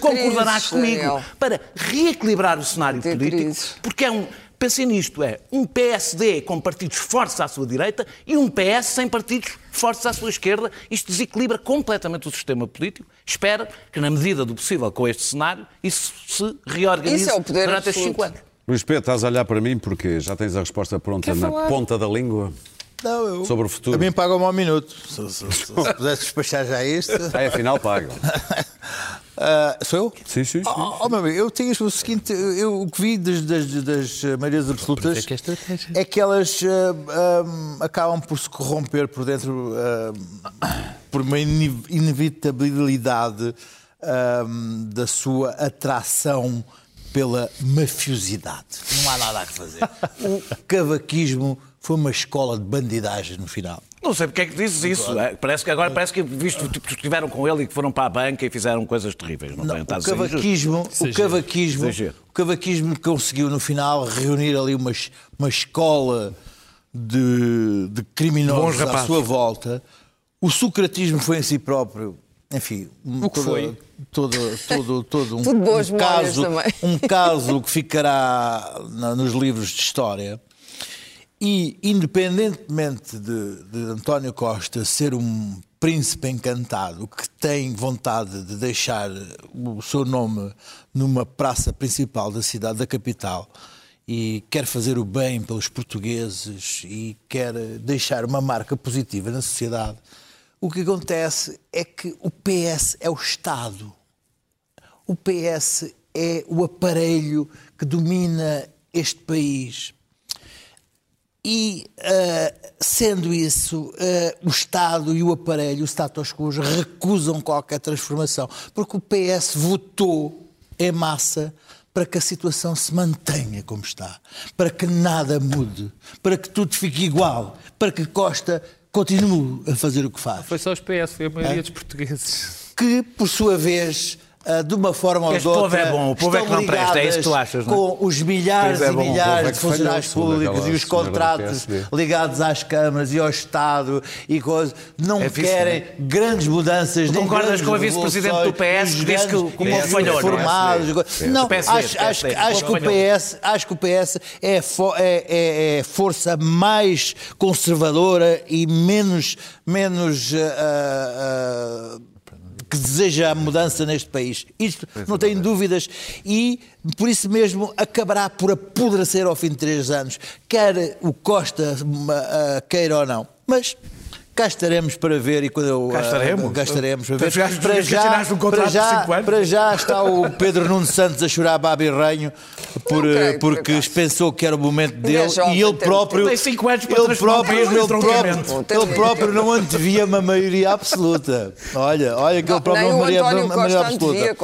tu- concordarás crises, comigo, Daniel. para reequilibrar o cenário político, crises. porque é um. Pensem nisto, é um PSD com partidos fortes à sua direita e um PS sem partidos fortes à sua esquerda. Isto desequilibra completamente o sistema político. Espero que, na medida do possível com este cenário, isso se reorganize Isso é o poder durante estes cinco anos. Luís Pedro, estás a olhar para mim porque já tens a resposta pronta Quer na falar? ponta da língua Não, eu, sobre o futuro. A mim pagam-me ao minuto. Se, se, se, se pudesse despachar já isto. Ah, afinal pagam. Ah, sou eu? Sim, sim, sim. Oh, oh, meu amigo, eu tenho o seguinte: eu, o que vi das, das, das maiorias absolutas é que é é que elas ah, ah, acabam por se corromper por dentro ah, por uma ine- inevitabilidade ah, da sua atração pela mafiosidade. Não há nada a fazer. O cavaquismo foi uma escola de bandidagem no final. Não sei porque é que dizes isso. é, Parece que agora parece que visto tipo, que estiveram com ele e que foram para a banca e fizeram coisas terríveis. Não, Não, o cavaquismo, o cavaquismo, o cavaquismo conseguiu no final reunir ali uma, uma escola de, de criminosos à rapazes. sua volta. O socratismo foi em si próprio, enfim, um, O que todo, foi? todo, todo, todo um, um caso, um caso que ficará na- nos livros de história. E, independentemente de, de António Costa ser um príncipe encantado que tem vontade de deixar o seu nome numa praça principal da cidade, da capital, e quer fazer o bem pelos portugueses e quer deixar uma marca positiva na sociedade, o que acontece é que o PS é o Estado. O PS é o aparelho que domina este país. E, ah, sendo isso, ah, o Estado e o aparelho, o status quo, recusam qualquer transformação. Porque o PS votou em massa para que a situação se mantenha como está, para que nada mude, para que tudo fique igual, para que Costa continue a fazer o que faz Foi só os PS, foi a maioria dos portugueses. que, por sua vez, de uma forma ou de Este povo outra, é bom, o povo é que estão não presta, é isso que tu achas, não é? com os milhares é e bom, o milhares povo é de funcionários públicos e os contratos ligados às câmaras e ao Estado e coisas, não É vice, querem grandes mudanças. Tu concordas com a vice-presidente do PS que disse que o povo falhou, é? e coisas. Não, acho, acho, PSD, acho que o. PS, acho que o PS é, a fo- é- é- é força mais conservadora e menos, menos ah, ah, ah, que deseja a mudança neste país. Isto não tenho dúvidas e por isso mesmo acabará por apodrecer ao fim de três anos, quer o Costa ah, queira ou não. Mas cá estaremos para ver e quando eu Cá ah, estaremos. cá estaremos para Para ver. Para já, um para, já, para já está o Pedro Nuno Santos a chorar babi ranho por, creio, por porque acaso. pensou que era o momento é dele jovem, e ele próprio Tem cinco anos para ele próprio, ele entroncamento. próprio, ele próprio não antevia uma maioria absoluta. Olha, olha que ele próprio não António uma maioria antevia, absoluta.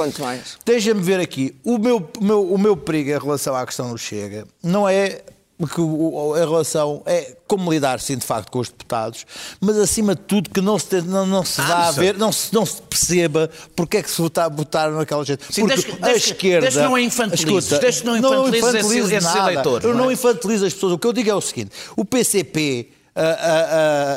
Deixa-me ver aqui. O meu, o meu, o meu perigo em relação à questão do Chega não é que em relação é como lidar sim de facto com os deputados, mas acima de tudo que não se, te- não, não se vá a ver, não se, não se perceba porque é que se vota- votaram naquela gente. Sim, Porque que- a que- esquerda. que não infantilizes, escuta, não infantilizes infantilizo esses nada. eleitores, Eu não não é? infantilizo as pessoas. O que eu digo é o seguinte: o PCP.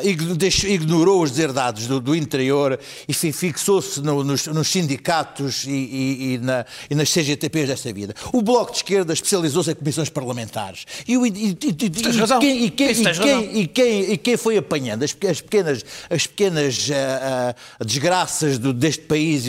Igno- deixou- ignorou os deserdados do, do interior e fi- fixou-se no- nos, nos sindicatos e, e- e na- e nas CGTPs desta vida. O Bloco de Esquerda especializou-se em comissões parlamentares. E, quem- foi apanhando as, as pequenas, as pequenas ah, desgraças do- deste país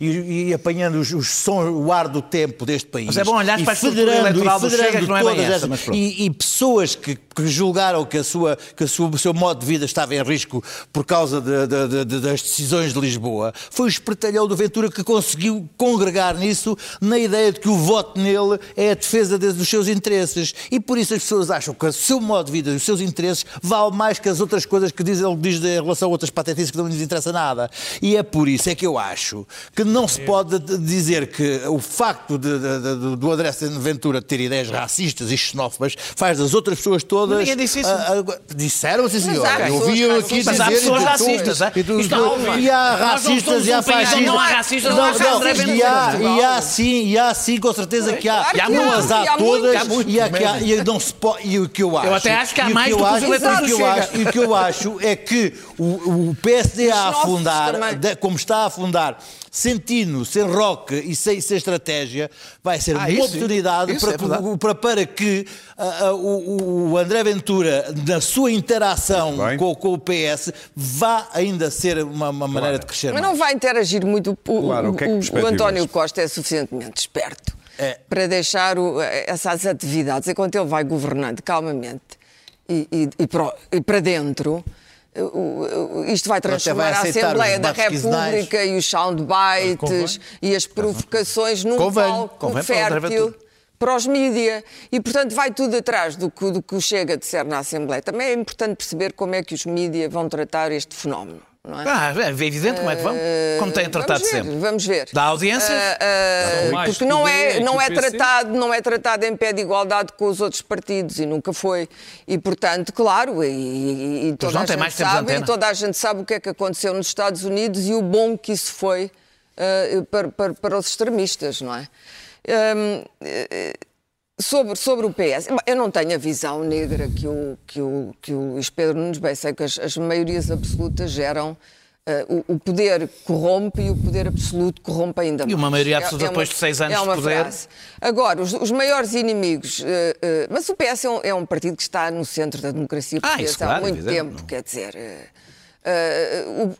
e, apanhando os, os som, o ar do tempo deste país. Mas é bom olhares e para a estrutura eleitoral do Chega, que não é bem essa, essas- e, e pessoas que, que julgaram que, a sua, que a sua- o seu modo de vida estava em risco por causa de- de- de- das decisões de Lisboa, foi o espertalhão do Ventura que conseguiu congregar nisso na ideia de que o voto nele é a defesa de- dos seus interesses. E por isso as pessoas acham que o seu modo de vida e os seus interesses vale mais que as outras coisas que diz, ele diz em relação a outras patetices que não lhes interessa nada. E é por isso é que eu acho que não se pode dizer que o facto de- do André Ventura ter ideias racistas e xenófobas faz das outras pessoas todas. Ninguém disse isso. ah, ah, disse Disseram, sim, senhor. Eu ouvi aqui dizer... Mas há e pessoas racistas, é? e Isto não há- E há racistas e há fascistas. não há racistas, Não, não há André e há, sim, e há sim, com certeza que há. E há todas muitos. Há muitos e, e não se pode, e o que eu acho. até acho que há mais eu do que os eleitores e o que eu acho- eu é que o, PSD a afundar, como está a afundar, sem tino, sem rock e sem, sem estratégia, vai ser Ah, uma isso, oportunidade isso para, é que, verdade. o- para, para que ah, ah, o, o André Ventura, na sua interação com, com o PS, vá ainda ser uma, uma maneira de crescer Mas mais. não vai interagir muito. O, Claro, o- o que é que o-? António Costa é suficientemente esperto É. para deixar o- essas atividades, enquanto ele vai governando calmamente e, e- e e para dentro. Isto vai transformar vai a Assembleia da. República e os soundbites e as provocações num Convém, palco convém fértil para os mídia. E, portanto, vai tudo atrás do que, do que o Chega de ser na Assembleia. Também é importante perceber como é que os mídia vão tratar este fenómeno. Não é? Ah, é evidente como é que vão. Como têm tratado vamos ver, sempre. Vamos ver. Dá audiências? Ah, ah, Dá mais porque não é, que não, é tratado, não é tratado em pé de igualdade com os outros partidos e nunca foi. E, portanto, claro, e, e- toda, não, a tem gente sabe, e toda a gente sabe o que é que aconteceu nos Estados Unidos e o bom que isso foi ah, para, para, para os extremistas, não é? Hum, eh, Sobre, sobre o PS, eu não tenho a visão negra que o, que o, que o Luís Pedro Nunes bem sei que as, as maiorias absolutas geram. eh, o, o poder corrompe e o poder absoluto corrompe ainda mais. E uma maioria É- absoluta é uma- depois de seis anos é de uma poder. frase. Agora, os, os maiores inimigos. eh, eh, mas o PS é um, é um partido que está no centro da democracia Ah, portuguesa isso, há claro, muito tempo, quer dizer.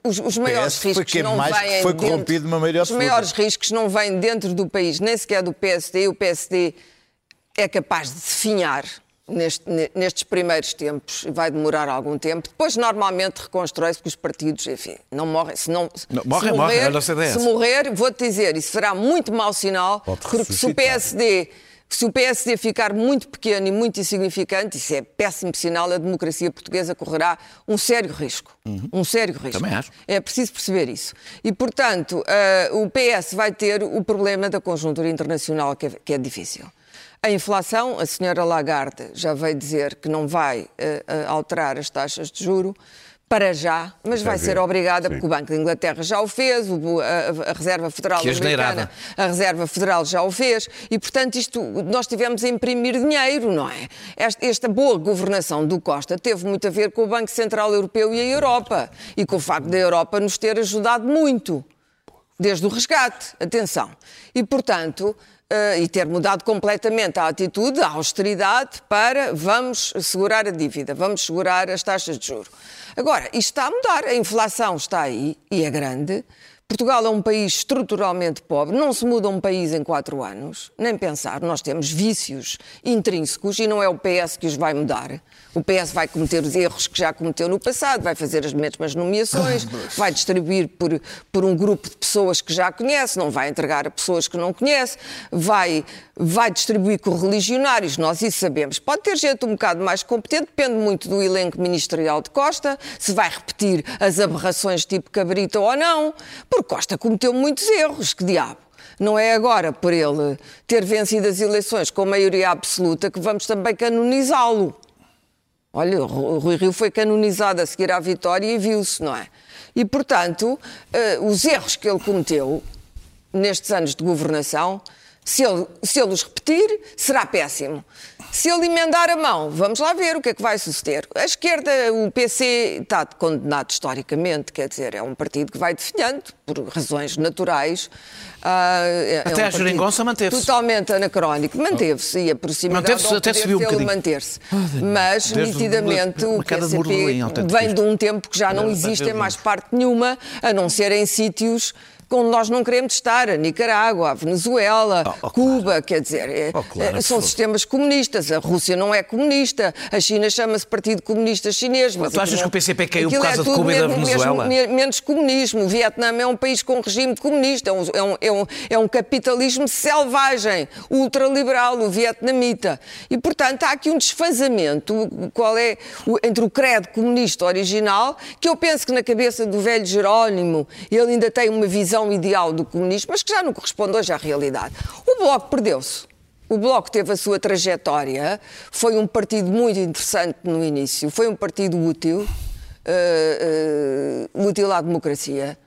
os, os maiores riscos não mais vêm foi dentro- corrompido numa maioria Os absoluta. maiores riscos não vêm dentro do país, nem sequer do PSD. O PSD é capaz de definhar neste- ne- nestes primeiros tempos, e vai demorar algum tempo. Depois, normalmente, reconstrói-se porque os partidos, enfim, não morrem. Se, não, Não, se morrem, CDS. Se morrer, vou-te dizer, isso será muito mau sinal, Pode porque se o. PSD. Se o PSD ficar muito pequeno e muito insignificante, isso é péssimo sinal, a democracia portuguesa correrá um sério risco. Um sério risco. Também acho. É preciso perceber isso. E, portanto, ah, o PS vai ter o problema da conjuntura internacional, que é, que é difícil. A inflação, a senhora Lagarde já veio dizer que não vai ah, alterar as taxas de juro para já, mas vai ver. ser obrigada, Sim. porque o Banco de Inglaterra já o fez, o- a, a Reserva Federal Que. Americana, a Reserva Federal já o fez, e portanto isto, nós tivemos a imprimir dinheiro, não é? Esta, esta boa governação do Costa teve muito a ver com o Banco Central Europeu e a Europa, e com o facto da Europa nos ter ajudado muito desde o resgate, atenção. E, portanto, eh, e ter mudado completamente a atitude, a austeridade, para vamos segurar a dívida, vamos segurar as taxas de juro. Agora, isto está a mudar, a inflação está aí e é grande. Portugal é um país estruturalmente pobre, não se muda um país em quatro anos, nem pensar. Nós temos vícios intrínsecos e não é o PS que os vai mudar. O PS vai cometer os erros que já cometeu no passado, vai fazer as mesmas nomeações, vai distribuir por, por um grupo de pessoas que já conhece, não vai entregar a pessoas que não conhece, vai, vai distribuir correligionários, nós isso sabemos. Pode ter gente um bocado mais competente, depende muito do elenco ministerial de Costa, se vai repetir as aberrações tipo Cabrita ou não, porque Costa cometeu muitos erros, que diabo. Não é agora, por ele ter vencido as eleições com maioria absoluta, que vamos também canonizá-lo. Olha, o Rui Rio foi canonizado a seguir à vitória e viu-se, não é? E, portanto, eh, os erros que ele cometeu nestes anos de governação, se ele, se ele os repetir, será péssimo. Se ele emendar a mão, vamos lá ver o que é que vai suceder. A esquerda, o PC, está condenado historicamente, quer dizer, é um partido que vai definhando, por razões naturais. Ah, é- é Até um a partido geringonça manteve-se. Totalmente anacrónico. Manteve-se e a proximidade Manteve-se, ao até viu um bocadinho. manter-se. Mas, Desde nitidamente, o de PCP Berlim, vem de um tempo que já não existe em mais parte nenhuma, a não ser em sítios onde nós não queremos estar, a Nicarágua, a Venezuela, Oh, oh, Cuba, quer dizer, é- Oh, claro, é- são sistemas comunistas. A Rússia não é comunista, a China chama-se Partido Comunista Chinês. Mas Tu achas que o PCP caiu por aquilo causa de tudo Cuba e da Venezuela? mesmo- me- menos comunismo. O Vietnã é um país com regime comunista, é um, é um- é um- é um capitalismo selvagem, ultraliberal, o vietnamita. E, portanto, há aqui um desfazamento qual é entre o credo comunista original, que eu penso que na cabeça do velho Jerónimo ele ainda tem uma visão ideal do comunismo, mas que já não corresponde hoje à realidade. O Bloco perdeu-se. O Bloco teve a sua trajetória, foi um partido muito interessante no início, foi um partido útil, uh, uh, útil à democracia,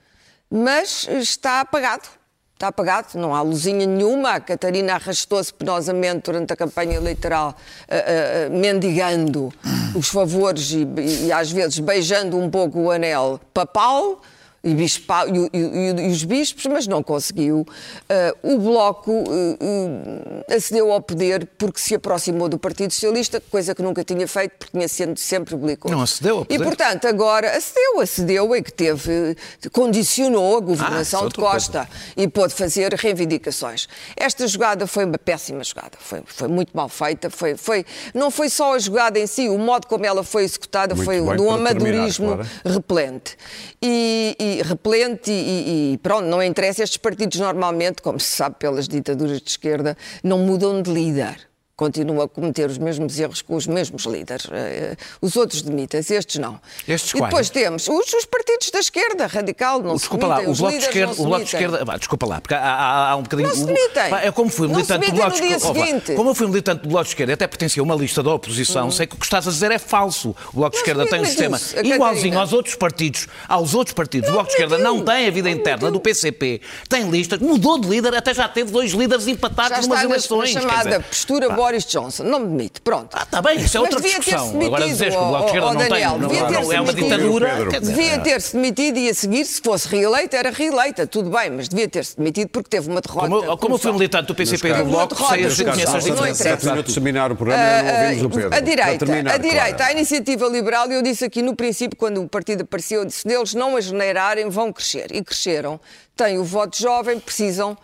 mas está apagado. Está apagado, não há luzinha nenhuma. A Catarina arrastou-se penosamente durante a campanha eleitoral, uh, mendigando os favores e, e às vezes beijando um pouco o anel papal e, bispa, e, e, e, os bispos, mas não conseguiu. Uh, o Bloco uh, uh, acedeu ao poder porque se aproximou do Partido Socialista, coisa que nunca tinha feito, porque tinha sido sempre belicoso. Não acedeu ao poder? E, portanto, agora acedeu, acedeu e que teve, condicionou a governação ah, de Costa coisa. e pôde fazer reivindicações. Esta jogada foi uma péssima jogada, foi, foi muito mal feita, foi, foi, não foi só a jogada em si, o modo como ela foi executada muito foi de um amadorismo claro. repelente. e repelente e, e, pronto, não interessa. Estes partidos normalmente, como se sabe pelas ditaduras de esquerda, não mudam de líder continua a cometer os mesmos erros com os mesmos líderes. Uh, os outros demitem-se, estes não. Estes e depois temos os, os, partidos da esquerda radical, não desculpa se demitem, lá, o bloco de esquerda, o bloco de esquerda, ah, desculpa lá, porque há, há, há um bocadinho. Não se demitem. É como fui militante do bloco de esquerda. Como eu fui militante do bloco de esquerda, até pertencia a uma lista da oposição, hum. sei que o que estás a dizer é falso. O bloco de esquerda tem um sistema igualzinho aos outros partidos, aos outros partidos. o bloco de esquerda não tem a vida interna do PCP, tem listas, mudou de líder, até já teve dois líderes empatados numas eleições. Já chamada postura Boris Johnson. Não demite. Pronto. Ah, está bem, isso é outra discussão. Agora dizes que o Bloco de Esquerda não Daniel, tem, não, não, é uma ditadura. Devia ter-se demitido e a seguir, se fosse reeleita, era reeleita, tudo bem, mas devia ter-se demitido porque teve uma derrota. Como, como eu fui militante do PCP e do Bloco, sei as diferenças. Não terminar o programa, não ouvimos o Pedro. A direita, a direita, a iniciativa liberal, eu disse aqui no princípio, quando o partido apareceu, disse, se eles não a generarem, vão crescer. E cresceram. Têm o voto jovem, precisam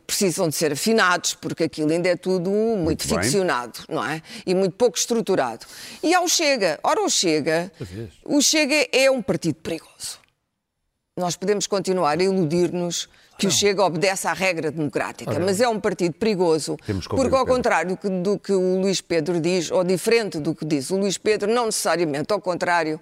precisam de ser afinados, porque aquilo ainda é tudo muito, muito ficcionado, não é? E muito pouco estruturado. E ao Chega, ora o Chega, o Chega é um partido perigoso. Nós podemos continuar a iludir-nos que não. o Chega obedece à regra democrática, mas é um partido perigoso, porque ao contrário do que o Luís Pedro diz, ou diferente do que diz o Luís Pedro, não necessariamente ao contrário,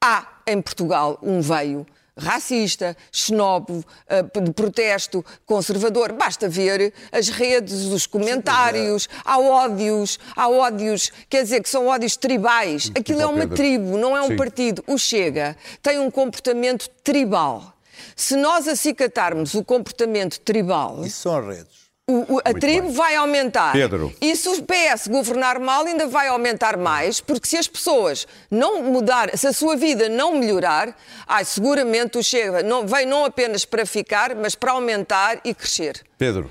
há em Portugal um veio racista, xenófobo, eh, de protesto, conservador. Basta ver as redes, os comentários, há ódios, há ódios, quer dizer que são ódios tribais. Aquilo é uma tribo, não é um partido. O Chega tem um comportamento tribal. Se nós acicatarmos o comportamento tribal. Isso são redes. O, o, a tribo bem. vai aumentar. Pedro. E se o PS governar mal, ainda vai aumentar mais, porque se as pessoas não mudar, se a sua vida não melhorar, ah, seguramente o Chega não, vem não apenas para ficar, mas para aumentar e crescer. Pedro.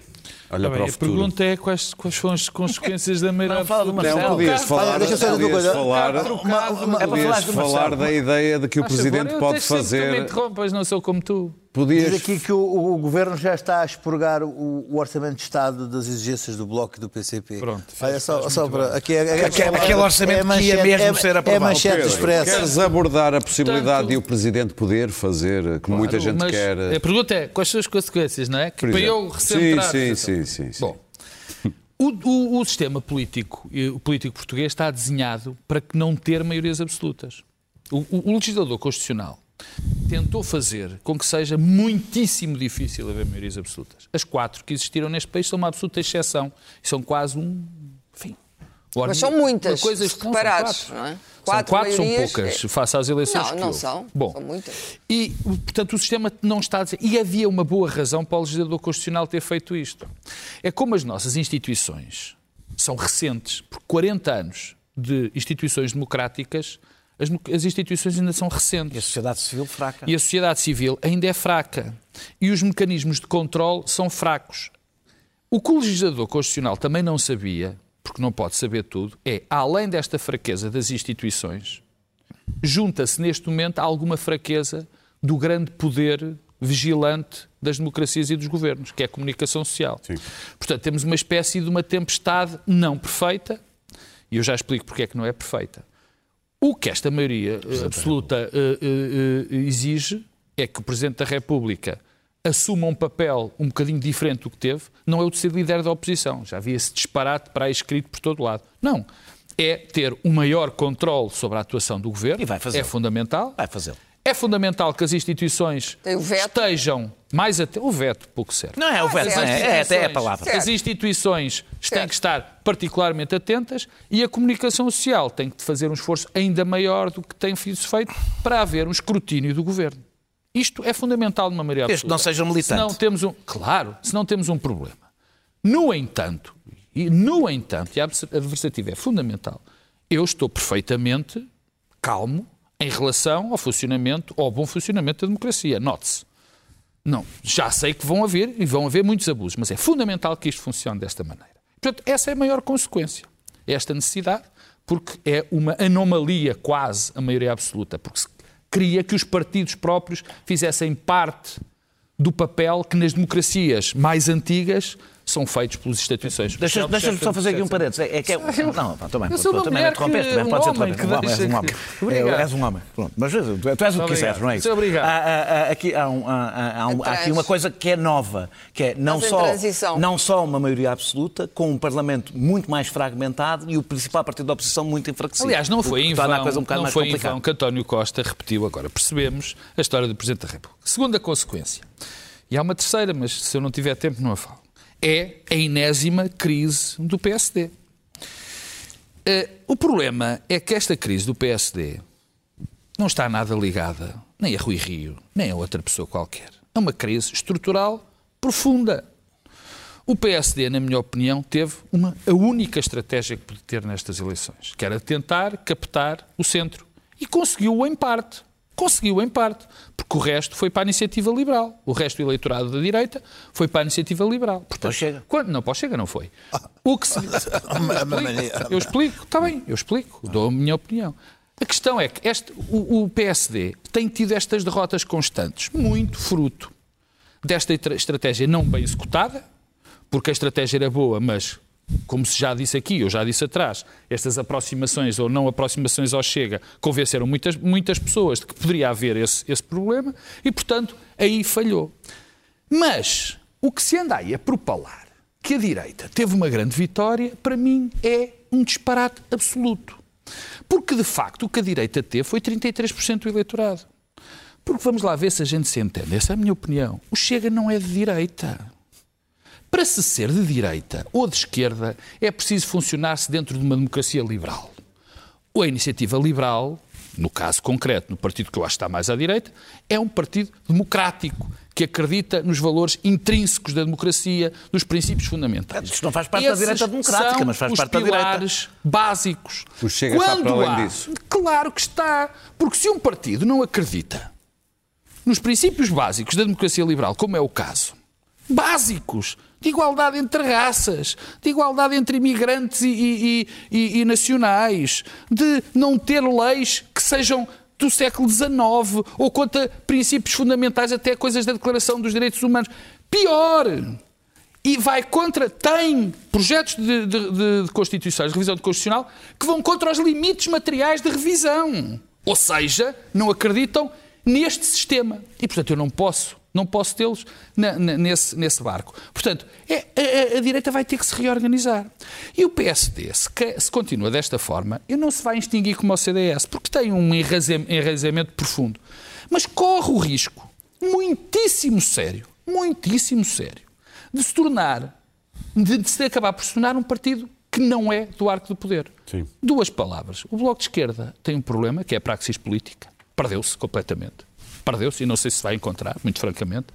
Olha ah, para bem, o futuro. A pergunta é quais, quais foram as consequências da Não, fala do Marcelo. Não, podias falar, deixa só uma coisa. falar, Uma- uma- É para podias falar da ideia de que o Presidente pode deixo sempre que me fazer... interrompas, não sou como tu. Diz Podias... aqui que o, o Governo já está a expurgar o, o Orçamento de Estado das exigências do Bloco e do PCP. Pronto, Olha, só, só para... Aqui é, é- Aquele- é- aquele orçamento é que manchete- ia mesmo é- ser É aprovado. manchete Pedro, expressa. Queres abordar a possibilidade Portanto- de o Presidente poder fazer, como muita gente Mas quer... A pergunta é quais são as consequências, não é? Que por para exemplo? eu recentrar. Sim, sim, sim, sim. Bom, o, o- o sistema político, e o político português está desenhado para que não ter maiorias absolutas. O, o- o legislador constitucional tentou fazer com que seja muitíssimo difícil haver maiorias absolutas. As quatro que existiram neste país são uma absoluta exceção. São quase um. Enfim. Mas são muitas, uma coisa se não, são reparares, quatro. é? São Quatro quatro, são maiorias, poucas, é- face às eleições Não, que não são. Bom, São muitas. e, portanto, o sistema não está a dizer. E havia uma boa razão para o legislador constitucional ter feito isto. É como as nossas instituições são recentes, por 40 anos de instituições democráticas, as, as instituições ainda são recentes. E a sociedade civil fraca. E a sociedade civil ainda é fraca. E os mecanismos de controle são fracos. O que o legislador constitucional também não sabia, porque não pode saber tudo, é, além desta fraqueza das instituições, junta-se neste momento alguma fraqueza do grande poder vigilante das democracias e dos governos, que é a comunicação social. Sim. Portanto, temos uma espécie de uma tempestade não perfeita, e eu já explico porque é que não é perfeita. O que esta maioria eh, absoluta eh, eh, exige é que o Presidente da República assuma um papel um bocadinho diferente do que teve, não é o de ser líder da oposição. Já havia esse disparate para aí escrito por todo lado. Não. É ter um maior controle sobre a atuação do governo. E vai fazê-lo. É fundamental. Vai fazê-lo. É fundamental que as instituições veto. estejam mais até o veto pouco serve. Não é o veto, certo. não é, é até a instituições- palavra. Certo. As instituições têm que estar particularmente atentas e a comunicação social tem que fazer um esforço ainda maior do que tem sido feito para haver um escrutínio do governo. Isto é fundamental numa maioria Desde que não absoluta. seja militante. Se não temos um, claro, se não temos um problema. No entanto, e no entanto, e a adversativa é fundamental, eu estou perfeitamente calmo em relação ao funcionamento, ao bom funcionamento da democracia. Note-se. Não, já sei que vão haver e vão haver muitos abusos, mas é fundamental que isto funcione desta maneira. Portanto, essa é a maior consequência. Esta necessidade, porque é uma anomalia quase a maioria absoluta, porque se queria que os partidos próprios fizessem parte do papel que nas democracias mais antigas são feitos pelas instituições. Deixa- Deixa-me só fazer aqui um parênteses. É, é que é, não, pá, também, Eu sou uma também mulher interrompeste, que- também um pode ser homem também. que Um homem, és um deixa homem. Obrigado. É, És um homem. Pronto. Mas tu, tu és o que quiseres, não é isso? Obrigado. Há, há- há- aqui há, um- um- aqui uma coisa que é nova, que é não só, não só uma maioria absoluta, com um Parlamento muito mais fragmentado e o principal partido da oposição muito enfraquecido. Aliás, não foi em vão, um não mais foi em vão que António Costa repetiu agora. Percebemos a história do Presidente da República. Segunda consequência. E há uma terceira, mas se eu não tiver tempo não a falo. É a enésima crise do PSD. Eh, o problema é que esta crise do PSD não está nada ligada nem a Rui Rio, nem a outra pessoa qualquer. É uma crise estrutural profunda. O PSD, na minha opinião, teve uma, a única estratégia que podia ter nestas eleições, que era tentar captar o centro. E conseguiu-o em parte. Conseguiu em parte. Porque o resto foi para a iniciativa liberal. O resto do eleitorado da direita foi para a iniciativa liberal. Portanto, Chega. Quando, não, o Chega não foi. O que se... eu, explico, está bem, eu explico, dou a minha opinião. A questão é que este, o, o PSD tem tido estas derrotas constantes, muito fruto desta estra- estratégia não bem executada, porque a estratégia era boa, mas, como se já disse aqui, eu já disse atrás, estas aproximações ou não aproximações ao Chega convenceram muitas, muitas pessoas de que poderia haver esse, esse problema e, portanto, aí falhou. Mas o que se anda aí a propalar que a direita teve uma grande vitória, para mim é um disparate absoluto. Porque, de facto, o que a direita teve foi 33% do eleitorado. Porque vamos lá ver se a gente se entende. Essa é a minha opinião. O Chega não é de direita. Para se ser de direita ou de esquerda, é preciso funcionar-se dentro de uma democracia liberal. Ou a iniciativa liberal, no caso concreto, no partido que eu acho que está mais à direita, é um partido democrático, que acredita nos valores intrínsecos da democracia, dos princípios fundamentais. Isto não faz parte da Esses direita democrática, mas faz os parte da direita. pilares básicos. O Chega está Quando para além há- disso. Claro que está. Porque se um partido não acredita nos princípios básicos da democracia liberal, como é o caso, básicos, de igualdade entre raças, de igualdade entre imigrantes e, e- e- e nacionais, de não ter leis que sejam do século XIX ou contra princípios fundamentais, até coisas da Declaração dos Direitos Humanos. Pior! E vai contra, tem projetos de, de, de, de constituições, revisão de constitucional, que vão contra os limites materiais de revisão. Ou seja, não acreditam neste sistema. E, portanto, eu não posso, não posso tê-los nesse, nesse barco. Portanto, é- a, a- a direita vai ter que se reorganizar. E o PSD, se, que- se continua desta forma, ele não se vai extinguir como o CDS, porque tem um enraizam- enraizamento profundo. Mas corre o risco, muitíssimo sério, muitíssimo sério, de se tornar, de, de se acabar por se tornar um partido que não é do arco do poder. Sim. Duas palavras. O Bloco de Esquerda tem um problema, que é a praxis política. Perdeu-se completamente. Perdeu-se e não sei se vai encontrar, muito francamente,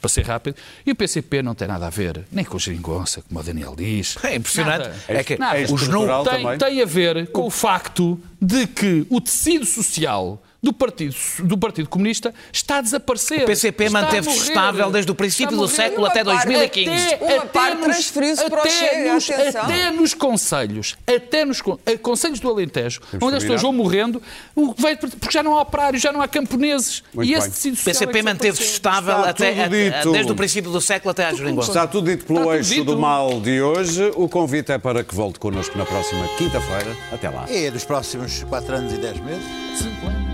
para ser rápido. E o PCP não tem nada a ver, nem com o geringonça, como o Daniel diz. É impressionante. Nada. É que Nada. é os estrutural tem, também. tem a ver com o facto de que o tecido social do Partido, do partido Comunista está a desaparecer. O PCP manteve-se estável desde o princípio do século até Uma parte- 2015. Uma parte nos- transferiu-se para o até Chega, nos, atenção. até nos conselhos, até nos eh, conselhos do Alentejo, onde as pessoas vão morrendo, porque já não há operários, já não há camponeses. Muito e esse tecido O PCP é manteve-se estável Está até, até- dito. desde o princípio do século até à geringonça. Está tudo dito pelo tudo eixo dito. do mal de hoje. O convite é para que volte connosco na próxima quinta-feira. Até lá. E dos próximos 4 anos e 10 meses? Cinco anos.